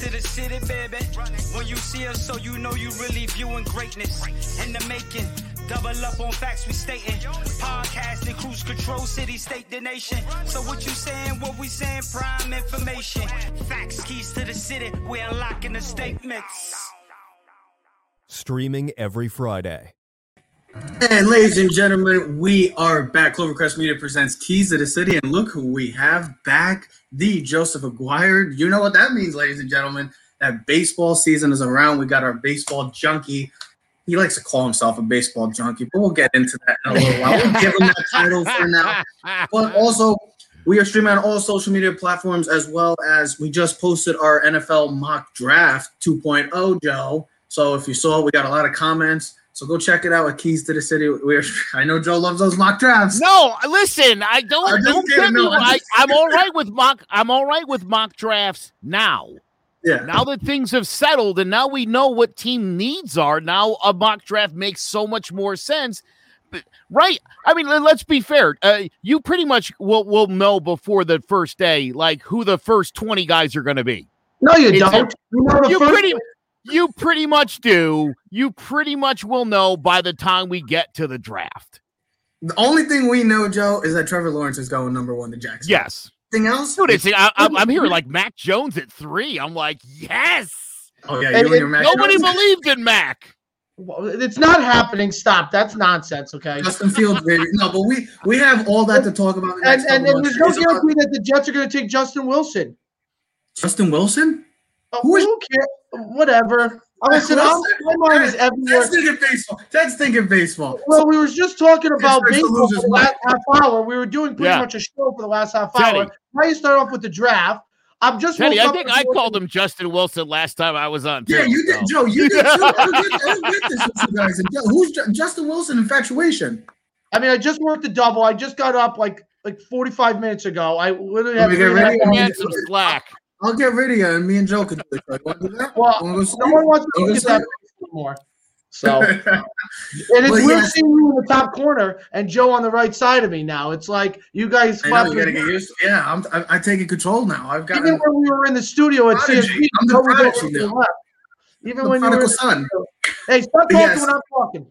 keys to the city, baby. When you see us, so you know you really viewing greatness in the making. Double up on facts we stating. Podcasting, cruise control, city, state, the nation. So what you saying? What we saying? Prime information. Facts, keys to the city. We unlocking the statements. Streaming every Friday. And ladies and gentlemen, we are back. Clovercrest Media presents Keys to the City, and look who we have back: the Joseph Aguirre. You know what that means, ladies and gentlemen. That baseball season is around. We got our baseball junkie. He likes to call himself a baseball junkie, but we'll get into that in a little while. We'll give him that title for now. But also, we are streaming on all social media platforms as well as we just posted our NFL mock draft 2.0, Joe. So if you saw, we got a lot of comments. So go check it out at Keys to the City. We're, I know Joe loves those mock drafts. No, listen, I don't. I'm don't kidding, no. I'm I, I'm all right with mock. I'm all right with mock drafts now. Yeah. Now that things have settled and now we know what team needs are, now a mock draft makes so much more sense. But, right? I mean, let- let's be fair. Uh, you pretty much will will know before the first day, like who the first twenty guys are going to be. No, you It's- don't. You know the You first pretty, you pretty much do. You pretty much will know by the time we get to the draft. The only thing we know, Joe, is that Trevor Lawrence is going number one to Jackson. Yes, Anything else? dude. It's, I, I'm, I'm hearing like Mac Jones at three. I'm like, yes. Oh yeah, And you and your Mac Nobody Jones. believed in Mac. Well, It's not happening. Stop. That's nonsense. Okay. Justin Fields, baby. No, but we we have all that to talk about. the And next and, couple and there's no It's guarantee that the Jets are going to take Justin Wilson. Justin Wilson. Oh, Who is- who cares? Whatever. Oh, listen, I'm, my mind is everywhere. That's thinking baseball. That's thinking baseball. Well, we were just talking about baseball for loser's the last half hour. We were doing pretty Yeah. much a show for the last half Teddy. hour. Now you start off with the draft. I'm just Teddy, I think I called him Justin Wilson last time I was on. Yeah, too, you did, so. Joe. You did too. I get, I get this with you guys. Joe, who's Justin Wilson? Infatuation. I mean, I just worked a double. I just got up like like 45 minutes ago. I literally Let had me get and a ready. Man, some slack. I'll get video and me and Joe can do it. Do? Well, Wanna go sleep? no one wants to look at that anymore. So and it's Well, weird yeah. seeing you in the top corner and Joe on the right side of me now. It's like you guys. I know you gotta get used. To, yeah, I'm. I, I taking control now. I've got Even when we were in the studio at. CSP, I'm the prodigy over to the now. left. Even the when you were, son. hey, stop talking Yes. when I'm talking.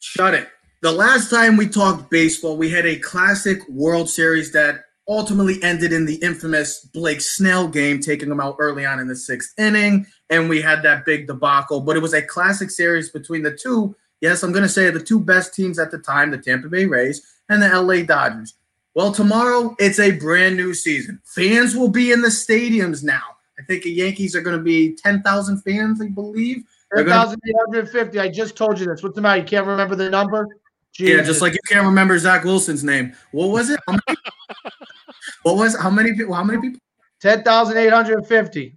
Shut it. The last time we talked baseball, we had a classic World Series that ultimately ended in the infamous Blake Snell game, taking him out early on in the sixth inning. And we had that big debacle, but it was a classic series between the two. Yes, I'm going to say the two best teams at the time, the Tampa Bay Rays and the LA Dodgers. Well, tomorrow it's a brand new season. Fans will be in the stadiums now. I think the Yankees are going to be 10,000 fans, I believe. They're gonna- 3,850. I just told you this. What's the matter? You can't remember the number? Yeah, just like you can't remember Zach Wilson's name. What was it? How many, what was how many people? How many people? 10,850.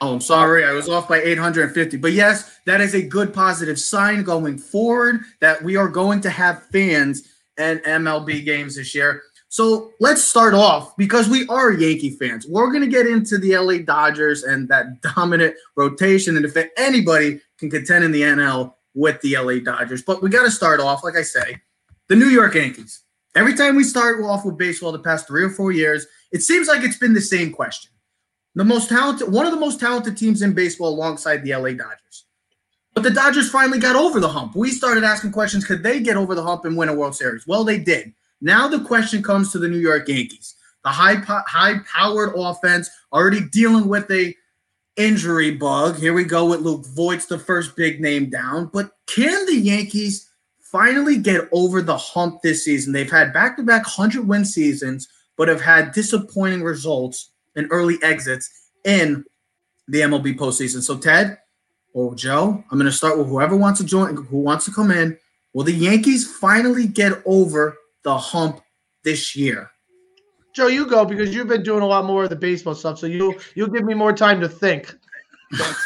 Oh, I'm sorry, I was off by 850. But yes, that is a good positive sign going forward that we are going to have fans and MLB games this year. So let's start off because we are Yankee fans. We're going to get into the LA Dodgers and that dominant rotation, and if anybody can contend in the NL with the LA Dodgers. But we got to start off, like I say, the New York Yankees. Every time we start off with baseball the past three or four years, it seems like it's been the same question. The most talented, one of the most talented teams in baseball alongside the LA Dodgers. But the Dodgers finally got over the hump. We started asking questions could they get over the hump and win a World Series? Well, they did. Now the question comes to the New York Yankees. The high po- high powered offense already dealing with a injury bug. Here we go with Luke Voit's the first big name down. But can the Yankees finally get over the hump this season? They've had back to back 100 win seasons, but have had disappointing results and early exits in the MLB postseason. So, Ted or Joe, I'm going to start with whoever wants to join, who wants to come in. Will the Yankees finally get over the hump this year? Joe, you go because you've been doing a lot more of the baseball stuff. So you you'll give me more time to think.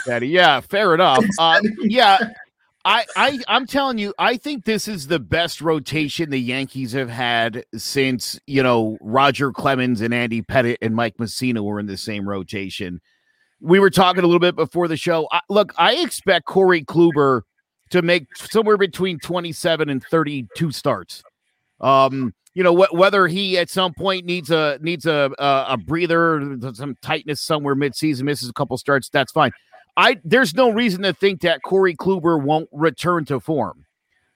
Daddy. Yeah, fair enough. Uh, yeah, I, I, I'm telling you, I think this is the best rotation the Yankees have had since you know Roger Clemens and Andy Pettitte and Mike Mussina were in the same rotation. We were talking a little bit before the show. I, look, I expect Corey Kluber to make somewhere between 27 and 32 starts. Um, you know wh- whether he at some point needs a needs a a, a breather, some tightness somewhere midseason, misses a couple starts. That's fine. I there's no reason to think that Corey Kluber won't return to form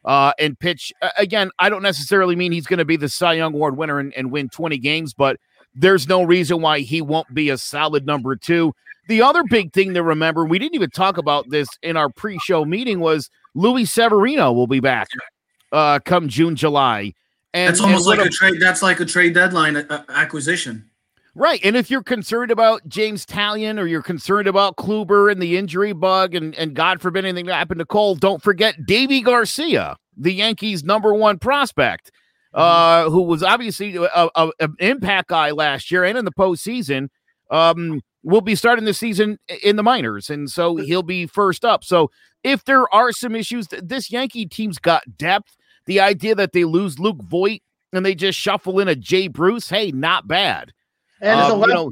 uh, and pitch again. I don't necessarily mean he's going to be the Cy Young Award winner and, and win 20 games, but there's no reason why he won't be a solid number two. The other big thing to remember, we didn't even talk about this in our pre-show meeting, was Luis Severino will be back uh, come June, July. And that's almost and like a trade. That's like a trade deadline uh, acquisition. Right. And if you're concerned about James Taillon or you're concerned about Kluber and the injury bug and, and God forbid anything to happen to Cole, don't forget Deivi Garcia, the Yankees' number one prospect, mm-hmm. uh, who was obviously an impact guy last year and in the postseason. Um, will be starting the season in the minors, and so he'll be first up. So if there are some issues, this Yankee team's got depth. The idea that they lose Luke Voit and they just shuffle in a Jay Bruce, hey, not bad. And um, you know,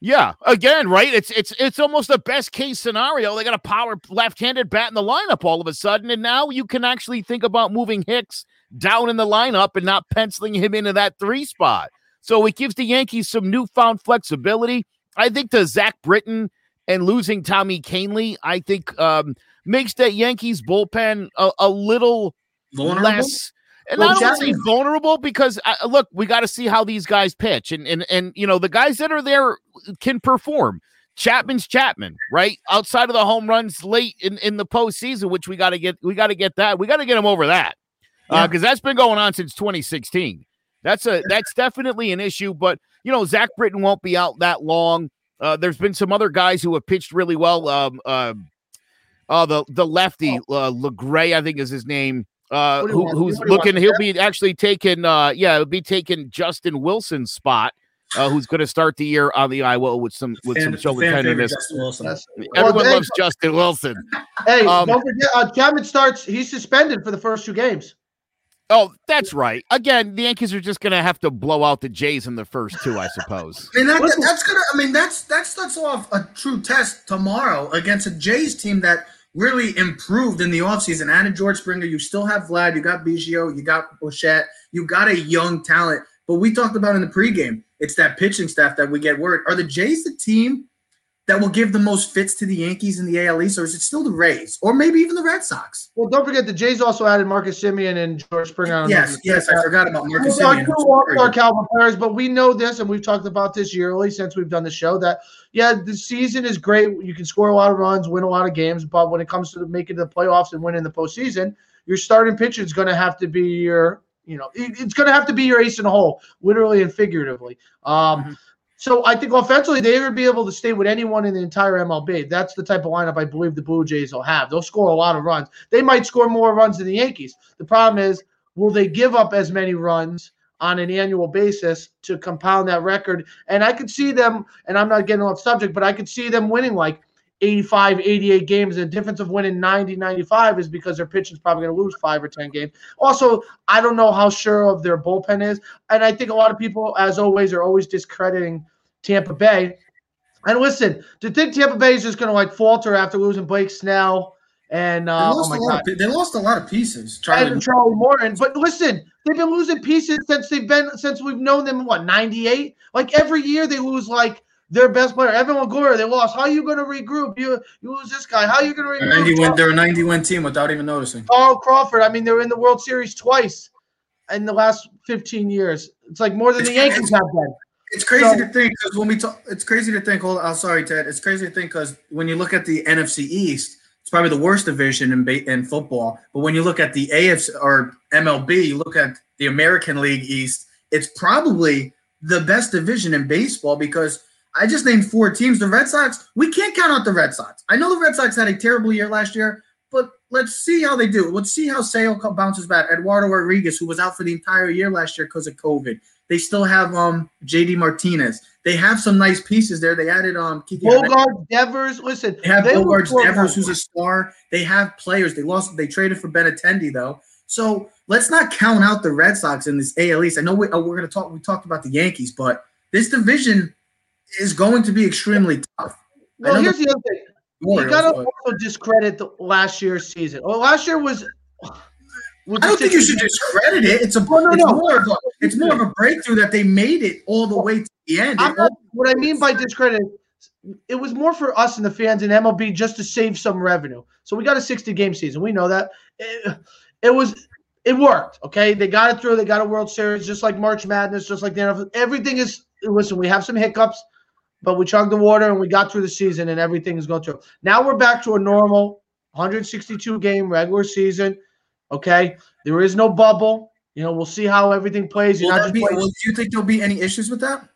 yeah, again, right? It's it's it's almost the best case scenario. They got a power left-handed bat in the lineup all of a sudden, and now you can actually think about moving Hicks down in the lineup and not penciling him into that three spot. So it gives the Yankees some newfound flexibility. I think the Zach Britton and losing Tommy Kahnle, I think um, makes that Yankees bullpen a, a little Vulnerable? less and well, I don't say vulnerable because uh, look, we got to see how these guys pitch, and and and you know the guys that are there can perform. Chapman's Chapman, right? Outside of the home runs late in, in the postseason, which we got to get, we got to get that, we got to get him over that, because uh, yeah. uh, that's been going on since 2016. That's a that's definitely an issue, but you know Zach Britton won't be out that long. Uh, there's been some other guys who have pitched really well. Um, uh, uh, the the lefty oh. uh, Legray, I think is his name uh, who, who's looking. He'll be actually taking. Uh, yeah, he'll be taking Justin Wilson's spot. Uh, who's going to start the year on the IWO with some with fan, some shoulder tenderness? Everyone well, loves Justin Wilson. Hey, um, don't forget, uh, Chapman starts. He's suspended for the first two games. Oh, that's right. Again, the Yankees are just going to have to blow out the Jays in the first two, I suppose. and that, that's gonna. I mean, that's that's starts off a true test tomorrow against a Jays team that really improved in the offseason. Added George Springer. You still have Vlad. You got Biggio. You got Bichette. You got a young talent. But we talked about in the pregame, it's that pitching staff that we get worried. Are the Jays the team that will give the most fits to the Yankees in the AL East, or is it still the Rays, or maybe even the Red Sox? Well, don't forget the Jays also added Marcus Semien and George Springer. Yes, yes, I forgot about Marcus Semien. Our Calvin players, but we know this, and we've talked about this yearly since we've done the show. That yeah, the season is great. You can score a lot of runs, win a lot of games, but when it comes to making the playoffs and winning the postseason, your starting pitcher is going to have to be your you know, it's going to have to be your ace in the hole, literally and figuratively. Um, mm-hmm. So I think offensively they would be able to stay with anyone in the entire MLB. That's the type of lineup I believe the Blue Jays will have. They'll score a lot of runs. They might score more runs than the Yankees. The problem is, will they give up as many runs on an annual basis to compound that record? And I could see them, and I'm not getting off subject, but I could see them winning like 85, 88 games. The difference of winning 90, 95 is because their pitching is probably going to lose five or 10 games. Also, I don't know how sure of their bullpen is. And I think a lot of people, as always, are always discrediting Tampa Bay. And listen, to think Tampa Bay is just going to like falter after losing Blake Snell and uh, oh my god, of, they lost a lot of pieces. Charlie, and Charlie Morton. But listen, they've been losing pieces since they've been since we've known them. What ninety eight? Like every year they lose like their best player, Evan Longoria. They lost. How are you going to regroup? You you lose this guy. How are you going to regroup? Ninety win. They're a ninety win team without even noticing. Carl Crawford. I mean, they were in the World Series twice in the last fifteen years. It's like more than the Yankees have been. It's crazy so, to think because when we talk, it's crazy to think. Hold, on, oh, sorry, Ted. It's crazy to think because when you look at the NFC East, it's probably the worst division in in football. But when you look at the AFC or MLB, you look at the American League East, it's probably the best division in baseball because I just named four teams. The Red Sox, we can't count out the Red Sox. I know the Red Sox had a terrible year last year, but let's see how they do. Let's see how Sale bounces back. Eduardo Rodriguez, who was out for the entire year last year because of COVID. They still have um JD Martinez. They have some nice pieces there. They added um Kiki Bogaerts, Devers. Listen, they have they Bogaerts, Devers, who's a star. They have players. They lost. They traded for Benintendi though. So let's not count out the Red Sox in this AL East. I know we, are going to talk. We talked about the Yankees, but this division is going to be extremely tough. Well, here's the, the other thing. You got to also discredit the last year's season. Well, last year was I don't think you should discredit it. It's a no, no, it's, no. More of a, it's more of a breakthrough that they made it all the way to the end. Not, what I mean by discredit, it was more for us and the fans and MLB just to save some revenue. So we got a 60 game season. We know that. It, it was it worked. Okay, they got it through. They got a World Series, just like March Madness, just like the NFL. Everything is. Listen, we have some hiccups, but we chugged the water and we got through the season, and everything is going through. Now we're back to a normal 162 game regular season. Okay, there is no bubble. You know, we'll see how everything plays. You're not be, do you think there'll be any issues with that?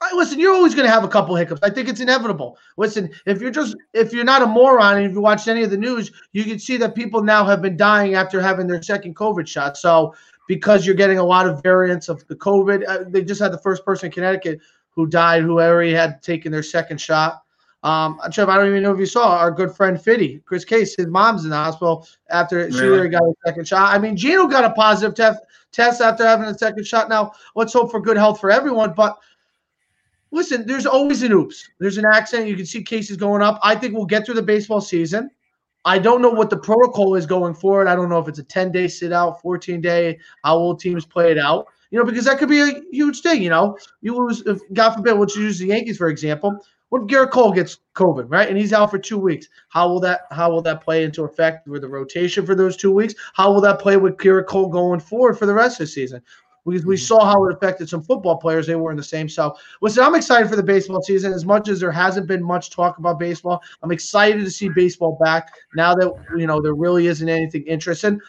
I, listen, you're always going to have a couple hiccups. I think it's inevitable. Listen, if you're just if you're not a moron and if you watched any of the news, you can see that people now have been dying after having their second COVID shot. So because you're getting a lot of variants of the COVID, uh, they just had the first person in Connecticut who died who already had taken their second shot. Um, Trev, I don't even know if you saw our good friend Fitty, Chris Case. His mom's in the hospital after really? she already got a second shot. I mean, Gino got a positive test test after having a second shot. Now, let's hope for good health for everyone. But listen, there's always an oops. There's an accident. You can see cases going up. I think we'll get through the baseball season. I don't know what the protocol is going forward. I don't know if it's a 10 day sit out, 14 day, how will teams play it out? You know, because that could be a huge thing. You know, you lose, if God forbid, let's use the Yankees for example. What Gerrit Cole gets COVID, right? And he's out for two weeks. How will that how will that play into effect with the rotation for those two weeks? How will that play with Gerrit Cole going forward for the rest of the season? because we mm-hmm. saw how it affected some football players. They were in the same. So, listen, I'm excited for the baseball season. As much as there hasn't been much talk about baseball, I'm excited to see baseball back now that you know there really isn't anything interesting.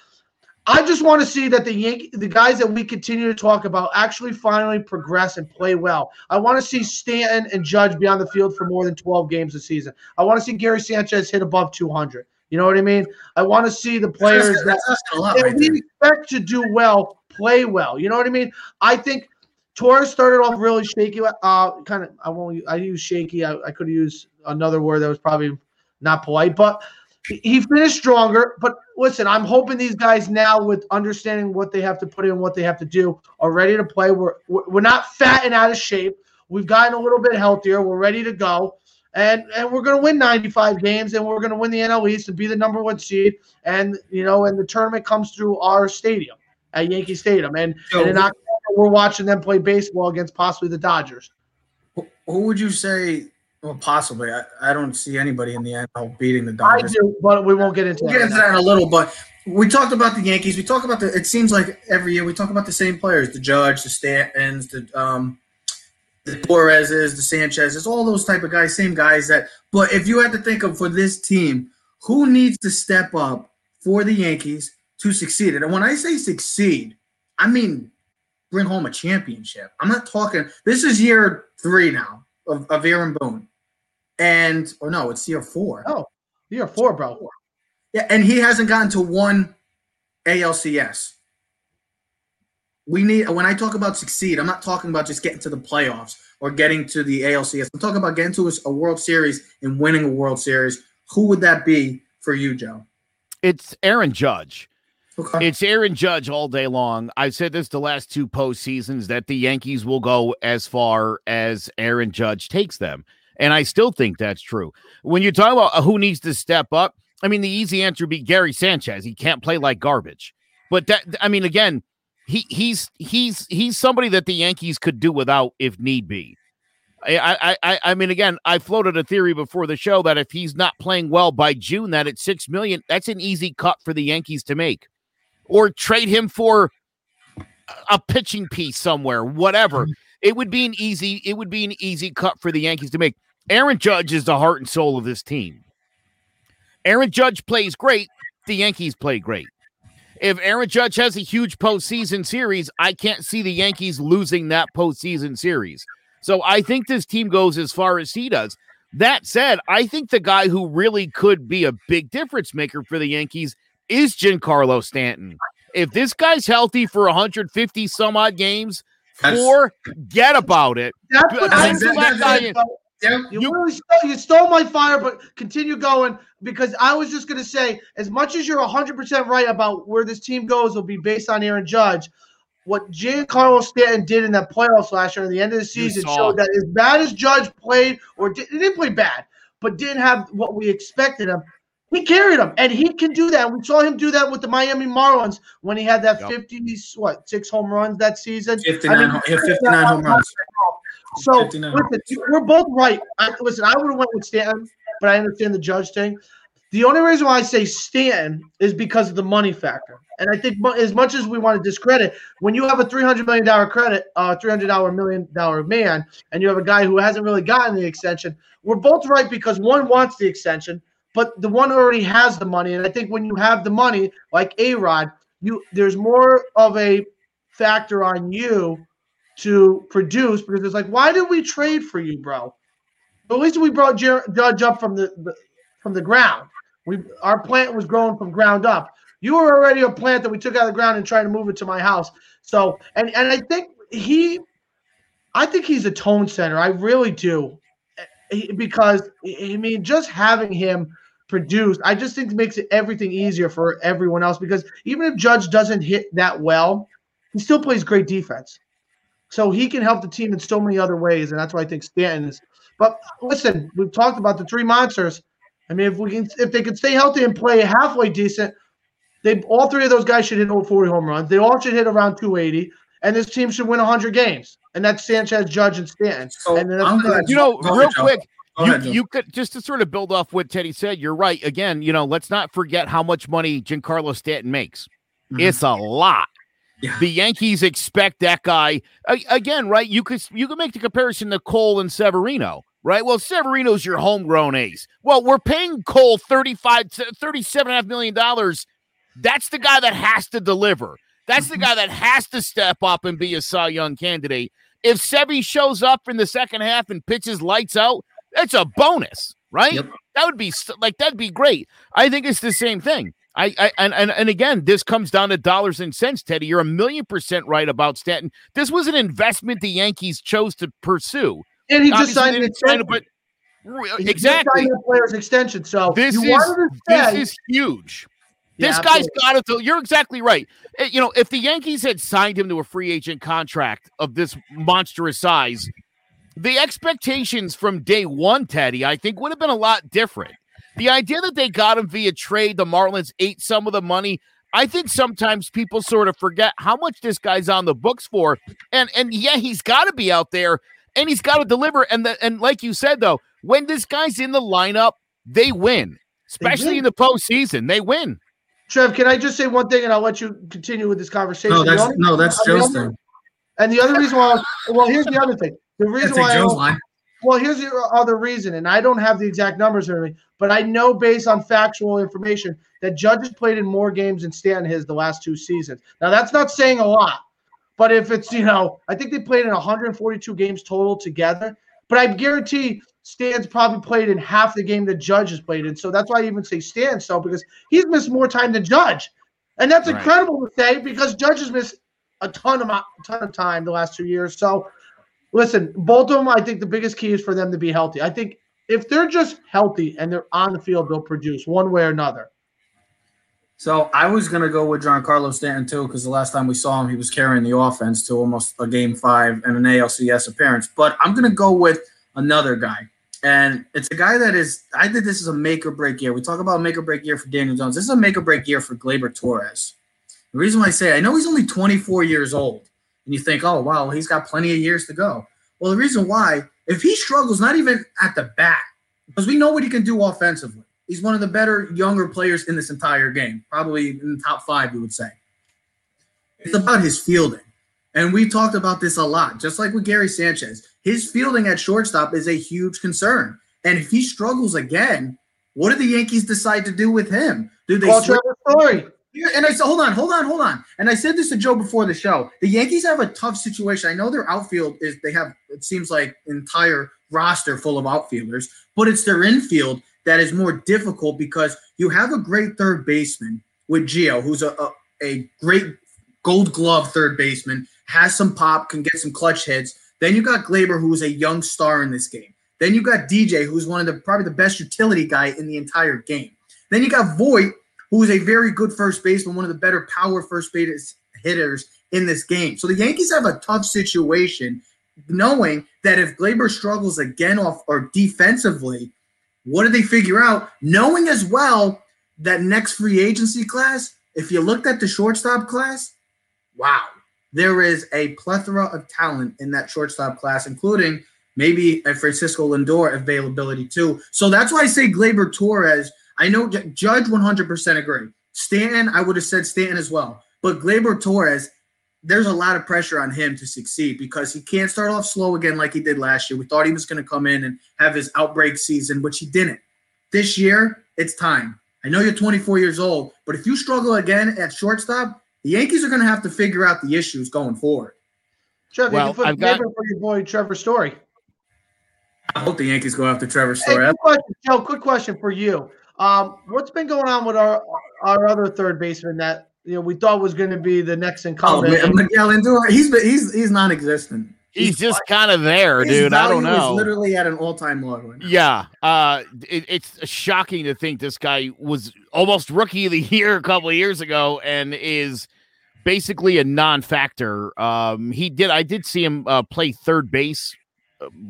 I just want to see that the Yankee, the guys that we continue to talk about, actually finally progress and play well. I want to see Stanton and Judge be on the field for more than 12 games a season. I want to see Gary Sanchez hit above 200. You know what I mean? I want to see the players that's, that's that, that right we expect to do well play well. You know what I mean? I think Torres started off really shaky. Uh, kind of. I won't. I use shaky. I, I could use another word that was probably not polite, but he finished stronger. But listen, I'm hoping these guys now, with understanding what they have to put in, what they have to do, are ready to play. We're we're not fat and out of shape. We've gotten a little bit healthier. We're ready to go. And, and we're going to win 95 games and we're going to win the NL East and be the number one seed. And, you know, and the tournament comes through our stadium at Yankee Stadium. And, so, and in October, we're watching them play baseball against possibly the Dodgers. Who would you say? Well, possibly. I, I don't see anybody in the NFL beating the Dodgers. I do, but we won't get into we'll that. Get into that in a little, but we talked about the Yankees. We talk about the. It seems like every year we talk about the same players: the Judge, the Stantons, the um, the Torreses, the Sanchez's, all those type of guys, same guys. That. But if you had to think of for this team, who needs to step up for the Yankees to succeed. And when I say succeed, I mean bring home a championship. I'm not talking. This is year three now of, of Aaron Boone, and or no, it's year four. Oh, year four, bro. Yeah, and he hasn't gotten to one ALCS. We need when I talk about succeed, I'm not talking about just getting to the playoffs or getting to the ALCS. I'm talking about getting to a World Series and winning a World Series. Who would that be for you, Joe? It's Aaron Judge. Okay. It's Aaron Judge all day long. I've said this the last two postseasons that the Yankees will go as far as Aaron Judge takes them. And I still think that's true. When you talk about who needs to step up, I mean, the easy answer would be Gary Sanchez. He can't play like garbage. But that, I mean, again, he he's he's he's somebody that the Yankees could do without if need be. I, I, I mean, again, I floated a theory before the show that if he's not playing well by June, that at six million, that's an easy cut for the Yankees to make or trade him for a pitching piece somewhere, whatever. Mm-hmm. It would be an easy it would be an easy cut for the Yankees to make. Aaron Judge is the heart and soul of this team. Aaron Judge plays great, the Yankees play great. If Aaron Judge has a huge postseason series, I can't see the Yankees losing that postseason series. So I think this team goes as far as he does. That said, I think the guy who really could be a big difference maker for the Yankees is Giancarlo Stanton. If this guy's healthy for 150 some odd games, forget about it. That's what I that, yeah. You, you really stole, you stole my fire, but continue going because I was just going to say, as much as you're 100% right about where this team goes will be based on Aaron Judge, what Giancarlo Stanton did in that playoffs last year at the end of the season showed that as bad as Judge played, or did, he didn't play bad, but didn't have what we expected him He carried them, and he can do that. We saw him do that with the Miami Marlins when he had that Yep. 50, what, six home runs that season. 59, I mean, home- 59 home runs. So 59. listen, we're both right. I, listen, I would have went with Stanton, but I understand the judge thing. The only reason why I say Stanton is because of the money factor. And I think as much as we want to discredit, when you have a three hundred million dollar credit, uh, three hundred dollar million dollar man, and you have a guy who hasn't really gotten the extension, we're both right because one wants the extension, but the one already has the money. And I think when you have the money, like A Rod, you there's more of a factor on you to produce because it's like, why did we trade for you, bro? At least we brought Jer- Judge up from the, from the ground. We our plant was growing from ground up. You were already a plant that we took out of the ground and tried to move it to my house. So and and I think he, I think he's a tone center. I really do, because I mean, just having him produce, I just think makes it everything easier for everyone else. Because even if Judge doesn't hit that well, he still plays great defense. So he can help the team in so many other ways, and that's why I think Stanton is. But listen, we've talked about the three monsters. I mean, if we can, if they could stay healthy and play halfway decent, they all three of those guys should hit over 40 home runs. They all should hit around 280, and this team should win 100 games. And that's Sanchez, Judge, and Stanton. So and then that's I'm gonna- You know, real quick, Go you, ahead, you could just to sort of build off what Teddy said. You're right. Again, you know, let's not forget how much money Giancarlo Stanton makes. Mhm. It's a lot. Yeah. The Yankees expect that guy again, right? You could you could make the comparison to Cole and Severino, right? Well, Severino's your homegrown ace. Well, we're paying Cole 35 37 and a half million dollars. That's the guy that has to deliver. That's the guy that has to step up and be a Cy Young candidate. If Sevy shows up in the second half and pitches lights out, that's a bonus, right? Yep. That would be like that'd be great. I think it's the same thing. I, I and, and and again, this comes down to dollars and cents, Teddy. You're a million percent right about Stanton. This was an investment the Yankees chose to pursue. And he just Obviously, signed an extension. it, but He exactly. signed a player's extension. So This you is this is huge. Yeah, this guy's absolutely. got it to. You're exactly right. Eh, You know, if the Yankees had signed him to a free agent contract of this monstrous size, the expectations from day one, Teddy, I think would have been a lot different. The idea that they got him via trade, the Marlins ate some of the money. I think sometimes people sort of forget how much this guy's on the books for. And and yeah, he's got to be out there and he's got to deliver. And the, and like you said though, when this guy's in the lineup, they win, especially win. in the postseason. They win. Trev, can I just say one thing and I'll let you continue with this conversation? No, that's only- no, that's the Joe's thing. And the other reason why, well, here's the other thing. The reason why, Joe's line. well, here's the other reason, and I don't have the exact numbers or anything, but I know based on factual information that Judge has played in more games than Stanton has the last two seasons. Now, that's not saying a lot, but if it's, you know, I think they played in 142 games total together, but I guarantee Stan's probably played in half the game that Judge has played in. So that's why I even say Stan so because he's missed more time than Judge. And that's Right. incredible to say because Judge has missed a ton of mo- ton of time the last two years. So listen, both of them, I think the biggest key is for them to be healthy. I think if they're just healthy and they're on the field, they'll produce one way or another. So I was gonna go with Giancarlo Stanton too, because the last time we saw him, he was carrying the offense to almost a game five and an ALCS appearance. But I'm gonna go with another guy, and it's a guy that is. I think this is a make or break year. We talk about make or break year for Daniel Jones. This is a make or break year for Gleyber Torres. The reason why I say I know he's only 24 years old, and you think, oh wow, he's got plenty of years to go. Well, the reason why, if he struggles, not even at the bat, because we know what he can do offensively. He's one of the better younger players in this entire game, probably in the top five, you would say. It's about his fielding. And we talked about this a lot, just like with Gary Sanchez. His fielding at shortstop is a huge concern. And if he struggles again, what do the Yankees decide to do with him? Do they Call Trevor Story. And I said, hold on, hold on, hold on. And I said this to Joe before the show. The Yankees have a tough situation. I know their outfield is they have it seems like entire roster full of outfielders, but it's their infield that is more difficult because you have a great third baseman with Gio, who's a, a, a great gold glove third baseman, has some pop, can get some clutch hits. Then you got Gleyber, who's a young star in this game. Then you got DJ, who's one of the probably the best utility guy in the entire game. Then you got Voit, who is a very good first baseman, one of the better power first base hitters in this game. So the Yankees have a tough situation, knowing that if Gleyber struggles again off or defensively, what do they figure out? Knowing as well that next free agency class, if you looked at the shortstop class, wow, there is a plethora of talent in that shortstop class, including maybe a Francisco Lindor availability too. So that's why I say Gleyber Torres. I know Judge 100% agree. Stanton, I would have said Stanton as well. But Gleyber Torres, there's a lot of pressure on him to succeed because he can't start off slow again like he did last year. We thought he was going to come in and have his outbreak season, which he didn't. This year, it's time. I know you're 24 years old, but if you struggle again at shortstop, the Yankees are going to have to figure out the issues going forward. Trevor, well, you can put I've got, for your boy Trevor Story. I hope the Yankees go after Trevor Story. Hey, quick question, Joe, quick question for you. Um, what's been going on with our our other third baseman that you know we thought was going to be the next incumbent? Oh, Miguel Andujar, he's he's he's non-existent. He's, he's just kind of there, dude. I don't know. He's literally at an all-time low. Right yeah, uh, it, it's shocking to think this guy was almost rookie of the year a couple of years ago and is basically a non-factor. Um, he did. I did see him uh, play third base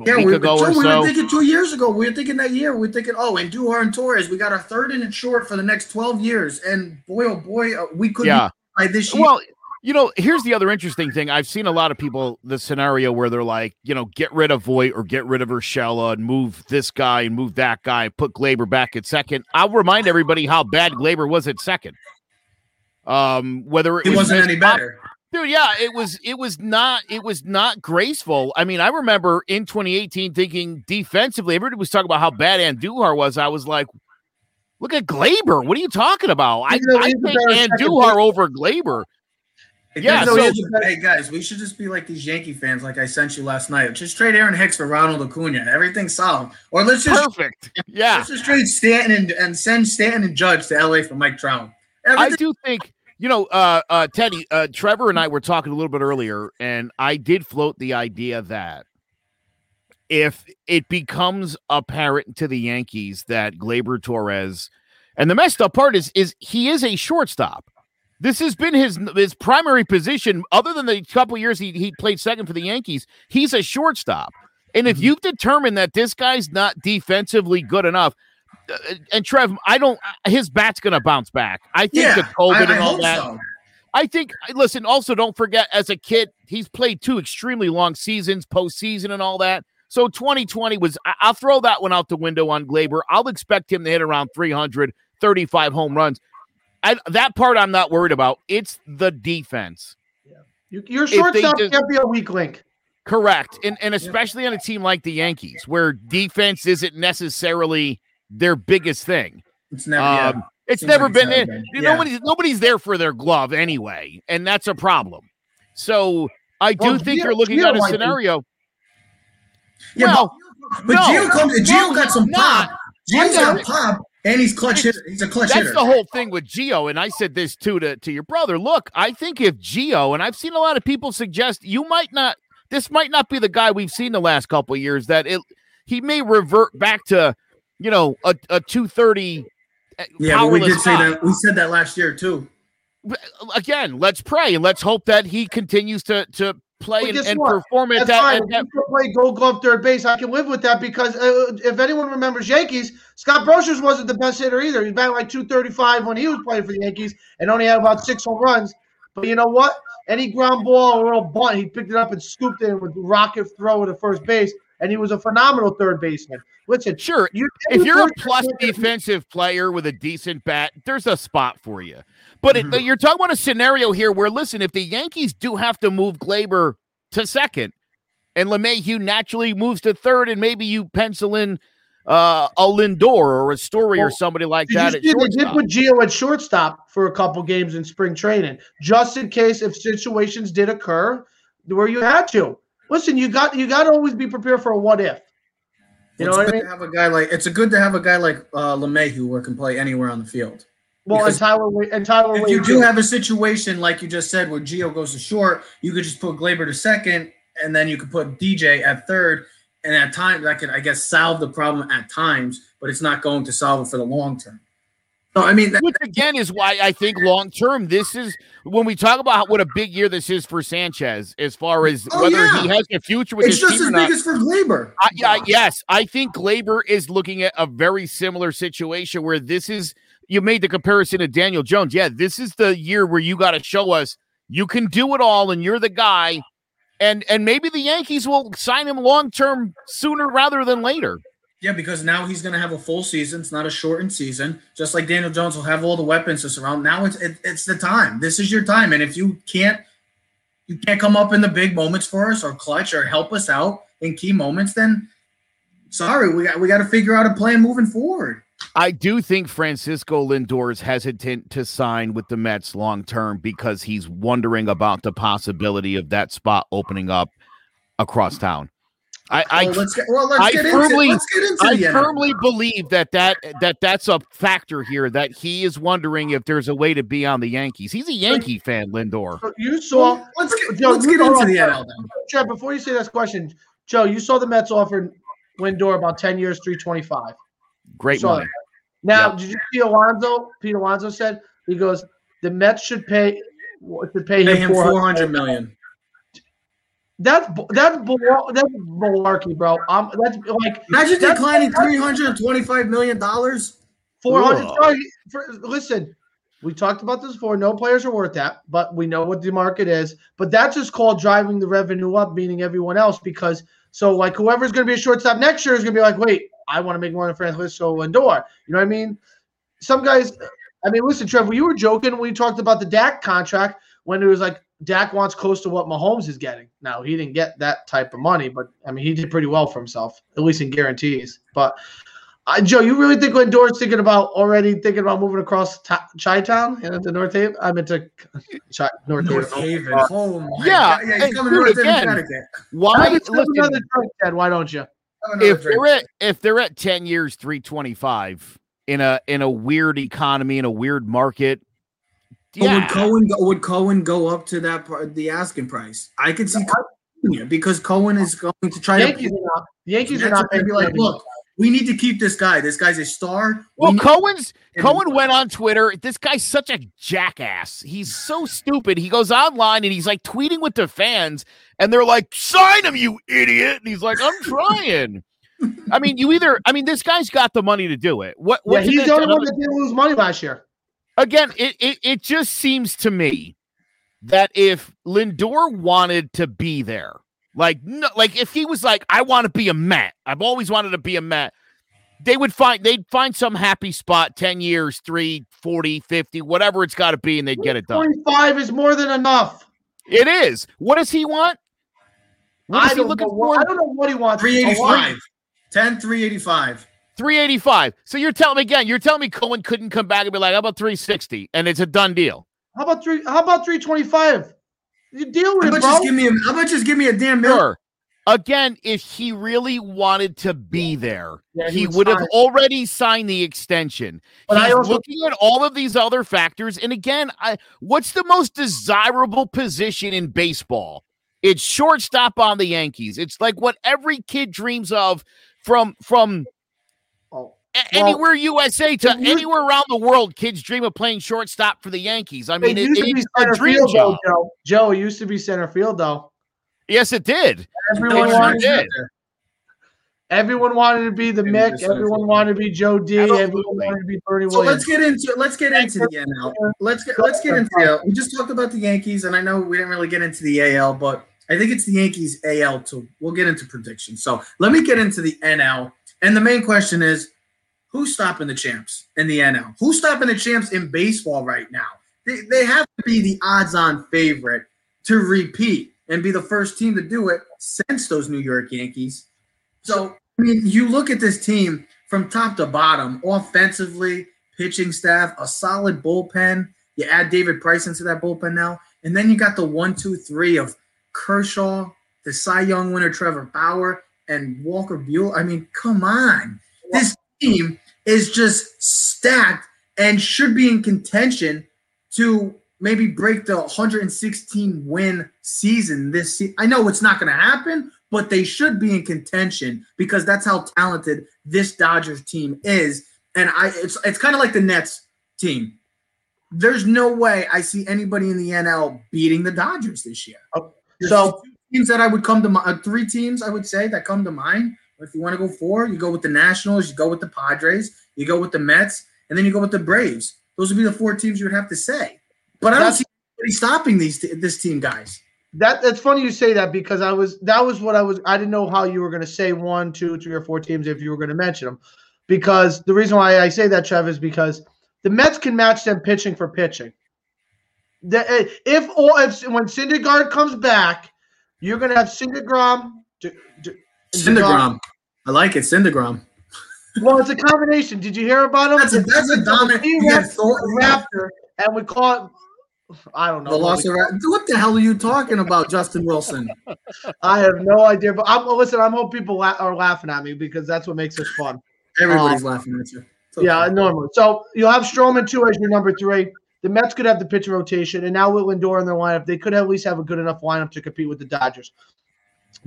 yeah, we, ago so we were thinking two years ago. We were thinking that year. We were thinking, oh, Andujar and Torres, we got our third and short for the next twelve years. And boy, oh boy, uh, we couldn't yeah. by this year. Well, you know, here's the other interesting thing. I've seen a lot of people the scenario where they're like, you know, get rid of Voit or get rid of Urshela and move this guy and move that guy, put Gleyber back at second. I'll remind everybody how bad Gleyber was at second. Um, whether it, it was not any better. Dude, yeah, it was it was not it was not graceful. I mean, I remember in 2018 thinking defensively, everybody was talking about how bad Andujar was. I was like, look at Gleyber. What are you talking about? I, I think Andujar over Gleyber. Yeah, so, hey guys, we should just be like these Yankee fans, like I sent you last night. Just trade Aaron Hicks for Ronald Acuna. Everything's solved. Or let's just perfect. Yeah, let's just trade Stanton and, and send Stanton and Judge to LA for Mike Trout. Everything- I do think you know, uh, uh, Teddy, uh, Trevor and I were talking a little bit earlier, and I did float the idea that if it becomes apparent to the Yankees that Gleyber Torres, and the messed up part is, is he is a shortstop. This has been his his primary position, other than the couple years he, he played second for the Yankees. He's a shortstop. And if mm-hmm. you've determined that this guy's not defensively good enough, Uh, and Trev, I don't. Uh, his bat's going to bounce back. I think yeah, the COVID I, and all that. So. I think. Listen, also don't forget, as a kid, he's played two extremely long seasons, postseason, and all that. So 2020 was. I'll throw that one out the window on Gleyber. I'll expect him to hit around 335 home runs. I, that part I'm not worried about. It's the defense. Yeah. You, your shortstop just, can't be a weak link. Correct, and and especially on a team like the Yankees, where defense isn't necessarily their biggest thing. It's never. Um, yeah. It's Seems never like been. It, yeah. Nobody's nobody's there for their glove anyway, and that's a problem. So I do well, think Gio, you're looking Gio at a scenario. Yeah, well, but, but no, Gio, comes, Gio got some pop. Gio's got pop, and he's clutch hitter. He's a clutch that's hitter. That's the whole thing with Gio, and I said this too to to your brother. Look, I think if Gio, and I've seen a lot of people suggest you might not. This might not be the guy we've seen the last couple years. That it he may revert back to you know, a, a 230. Uh, yeah, we did say that. We said that last year too. Again, let's pray and let's hope that he continues to to play well, and, and perform at that. Fine. that play Gold Glove third base. I can live with that because uh, if anyone remembers Yankees, Scott Brosius wasn't the best hitter either. He batted like 235 when he was playing for the Yankees and only had about six home runs. But you know what? Any ground ball or little bunt, he picked it up and scooped it with rocket throw to first base and he was a phenomenal third baseman. Listen, sure, you, if you're a plus defensive player with a decent bat, there's a spot for you. But mm-hmm. it, you're talking about a scenario here where, listen, if the Yankees do have to move Gleyber to second, and LeMahieu naturally moves to third, and maybe you pencil in uh, a Lindor or a Story well, or somebody like that. At they did put Gio at shortstop for a couple games in spring training, just in case if situations did occur where you had to. Listen, you got you got to always be prepared for a what if. You know what I mean? have a guy like it's a good to have a guy like uh, LeMahieu who can play anywhere on the field. Well, and Tyler and Tyler. If you do have a situation like you just said where Gio goes to short, you could just put Gleyber to second, and then you could put DJ at third. And at times, that could, I guess, solve the problem at times, but it's not going to solve it for the long term. So I mean, which again is why I think long term this is when we talk about what a big year this is for Sanchez, as far as oh, whether yeah. he has a future with it's his just as big as for Gleyber. I, yeah, yes, I think Gleyber is looking at a very similar situation where this is you made the comparison to Daniel Jones. Yeah, this is the year where you got to show us you can do it all and you're the guy. And and maybe the Yankees will sign him long term sooner rather than later. Yeah, because now he's going to have a full season. It's not a shortened season. Just like Daniel Jones will have all the weapons to surround. Now it's it, it's the time. This is your time. And if you can't you can't come up in the big moments for us or clutch or help us out in key moments, then sorry, we got we got to figure out a plan moving forward. I do think Francisco Lindor is hesitant to sign with the Mets long term because he's wondering about the possibility of that spot opening up across town. I, I Well, let's get well. Let's I get firmly- into let's get into I firmly believe that, that that that's a factor here. That he is wondering if there's a way to be on the Yankees. He's a Yankee fan, Lindor. So you saw Well, let's get Joe, let's get into the NL then. Chad, before you say this question, Joe, you saw the Mets offered Lindor about 10 years, 325. Great money. that. Now, Yep. did you see Alonso? Pete Alonso said he goes, the Mets should pay to pay, Pay him him 400 four hundred million. That's bu- that's that's malarkey, bro. Um, that's like Imagine That's- declining three hundred and twenty-five million dollars. four hundred. For, listen, we talked about this before. No players are worth that, but we know what the market is. But that's just called driving the revenue up, meaning everyone else. Because so like whoever's going to be a shortstop next year is going to be like, wait, I want to make more than Francisco Lindor. You know what I mean? Some guys. I mean, listen, Trevor, you were joking when you talked about the Dak contract when it was like Dak wants close to what Mahomes is getting. Now he didn't get that type of money, but I mean he did pretty well for himself, at least in guarantees. But uh, Joe, you really think Lindor's thinking about already thinking about moving across Ta- Chi Town and into North Haven? I meant to Chi- North, North Haven. Haven. Oh my Yeah, God. yeah, hey, he's coming North Haven, again, Connecticut. Why? Have Listen, another drink, Ted. Why don't you? If drink. they're at if they're at 10 years 325 in a in a weird economy in a weird market But would Cohen go, would Cohen go up to that part, the asking price? I could see Cohen because Cohen is going to try Yankees to. are not. Yankees are not gonna be like, look, we need to keep this guy. This guy's a star. Well need- cohen's cohen went on twitter this guy's such a jackass he's so stupid he goes online and he's like tweeting with the fans and they're like sign him you idiot and he's like i'm trying i mean you either i mean this guy's got the money to do it what Yeah, he's the only one that didn't lose money last year. Again, it, it it just seems to me that if Lindor wanted to be there, like no, like if he was like, I want to be a Met, I've always wanted to be a Met, they would find they'd find some happy spot 10 years, 3, 40, 50, whatever it's got to be, and they'd get it done. 25 is more than enough. It is. What does he want? What I he don't, looking know, what- I don't know what he wants. 385. 10 385. 385. So you're telling me again, you're telling me Cohen couldn't come back and be like, how about 360? And it's a done deal. How about three? How about 325? You deal with How it, about bro. just give me a how about just give me a damn million? Sure. Again, if he really wanted to be there, Yeah, he he would would have already signed the extension. But I He's also- looking at all of these other factors. And again, I, what's the most desirable position in baseball? It's shortstop on the Yankees. It's like what every kid dreams of from from a- Well, anywhere USA to anywhere around the world. Kids dream of playing shortstop for the Yankees. I mean, it it, used to be a center dream field, though, job. Joe. Joe, it used to be center field, though. Yes, it did. Everyone They sure wanted, did. everyone wanted to be the Maybe Mick. Everyone wanted to be Joe D. Everyone wanted to be Bernie So Williams. let's get into let's get into the NL. Let's get let's get into the we just talked about the Yankees, and I know we didn't really get into the AL, but I think it's the Yankees AL too. We'll get into predictions. So let me get into the NL. And the main question is who's stopping the champs in the NL? Who's stopping the champs in baseball right now? They, they have to be the odds on favorite to repeat and be the first team to do it since those New York Yankees. So, I mean, you look at this team from top to bottom, offensively, pitching staff, a solid bullpen. You add David Price into that bullpen now, and then you got the one, two, three of Kershaw, the Cy Young winner Trevor Bauer, and Walker Buehler. I mean, come on. This team is just stacked and should be in contention to maybe break the 116 win season this season. I know it's not going to happen, but they should be in contention because that's how talented this Dodgers team is. And I it's it's kind of like the Nets team. There's no way I see anybody in the NL beating the Dodgers this year. There's So- two teams that I would come to mi- uh, three teams I would say that come to mind. If you want to go four, you go with the Nationals, you go with the Padres, you go with the Mets, and then you go with the Braves. Those would be the four teams you would have to say. But I don't That's- see anybody stopping these this team, guys. That that's funny you say that because I was that was what I was I didn't know how you were going to say one, two, three, or four teams if you were going to mention them. Because the reason why I say that, Trev, is because the Mets can match them pitching for pitching. The, eh, if or if when Syndergaard comes back, you're going to have Syndergaard. D- D- Syndergrom. I like it, Syndergrom. Well, it's a combination. Did you hear about him? That's a that's a dominant. He yeah, went Raptor, and we call it. I don't know. the what loss of What the hell are you talking about, Justin Wilson? I have no idea, but I'm listen. I'm hope people la- are laughing at me because that's what makes this fun. Everybody's um, laughing at you. Okay. Yeah, normally. So you'll have Stroman two as your number three. The Mets could have the pitcher rotation, and now with Lindor in their lineup, they could at least have a good enough lineup to compete with the Dodgers.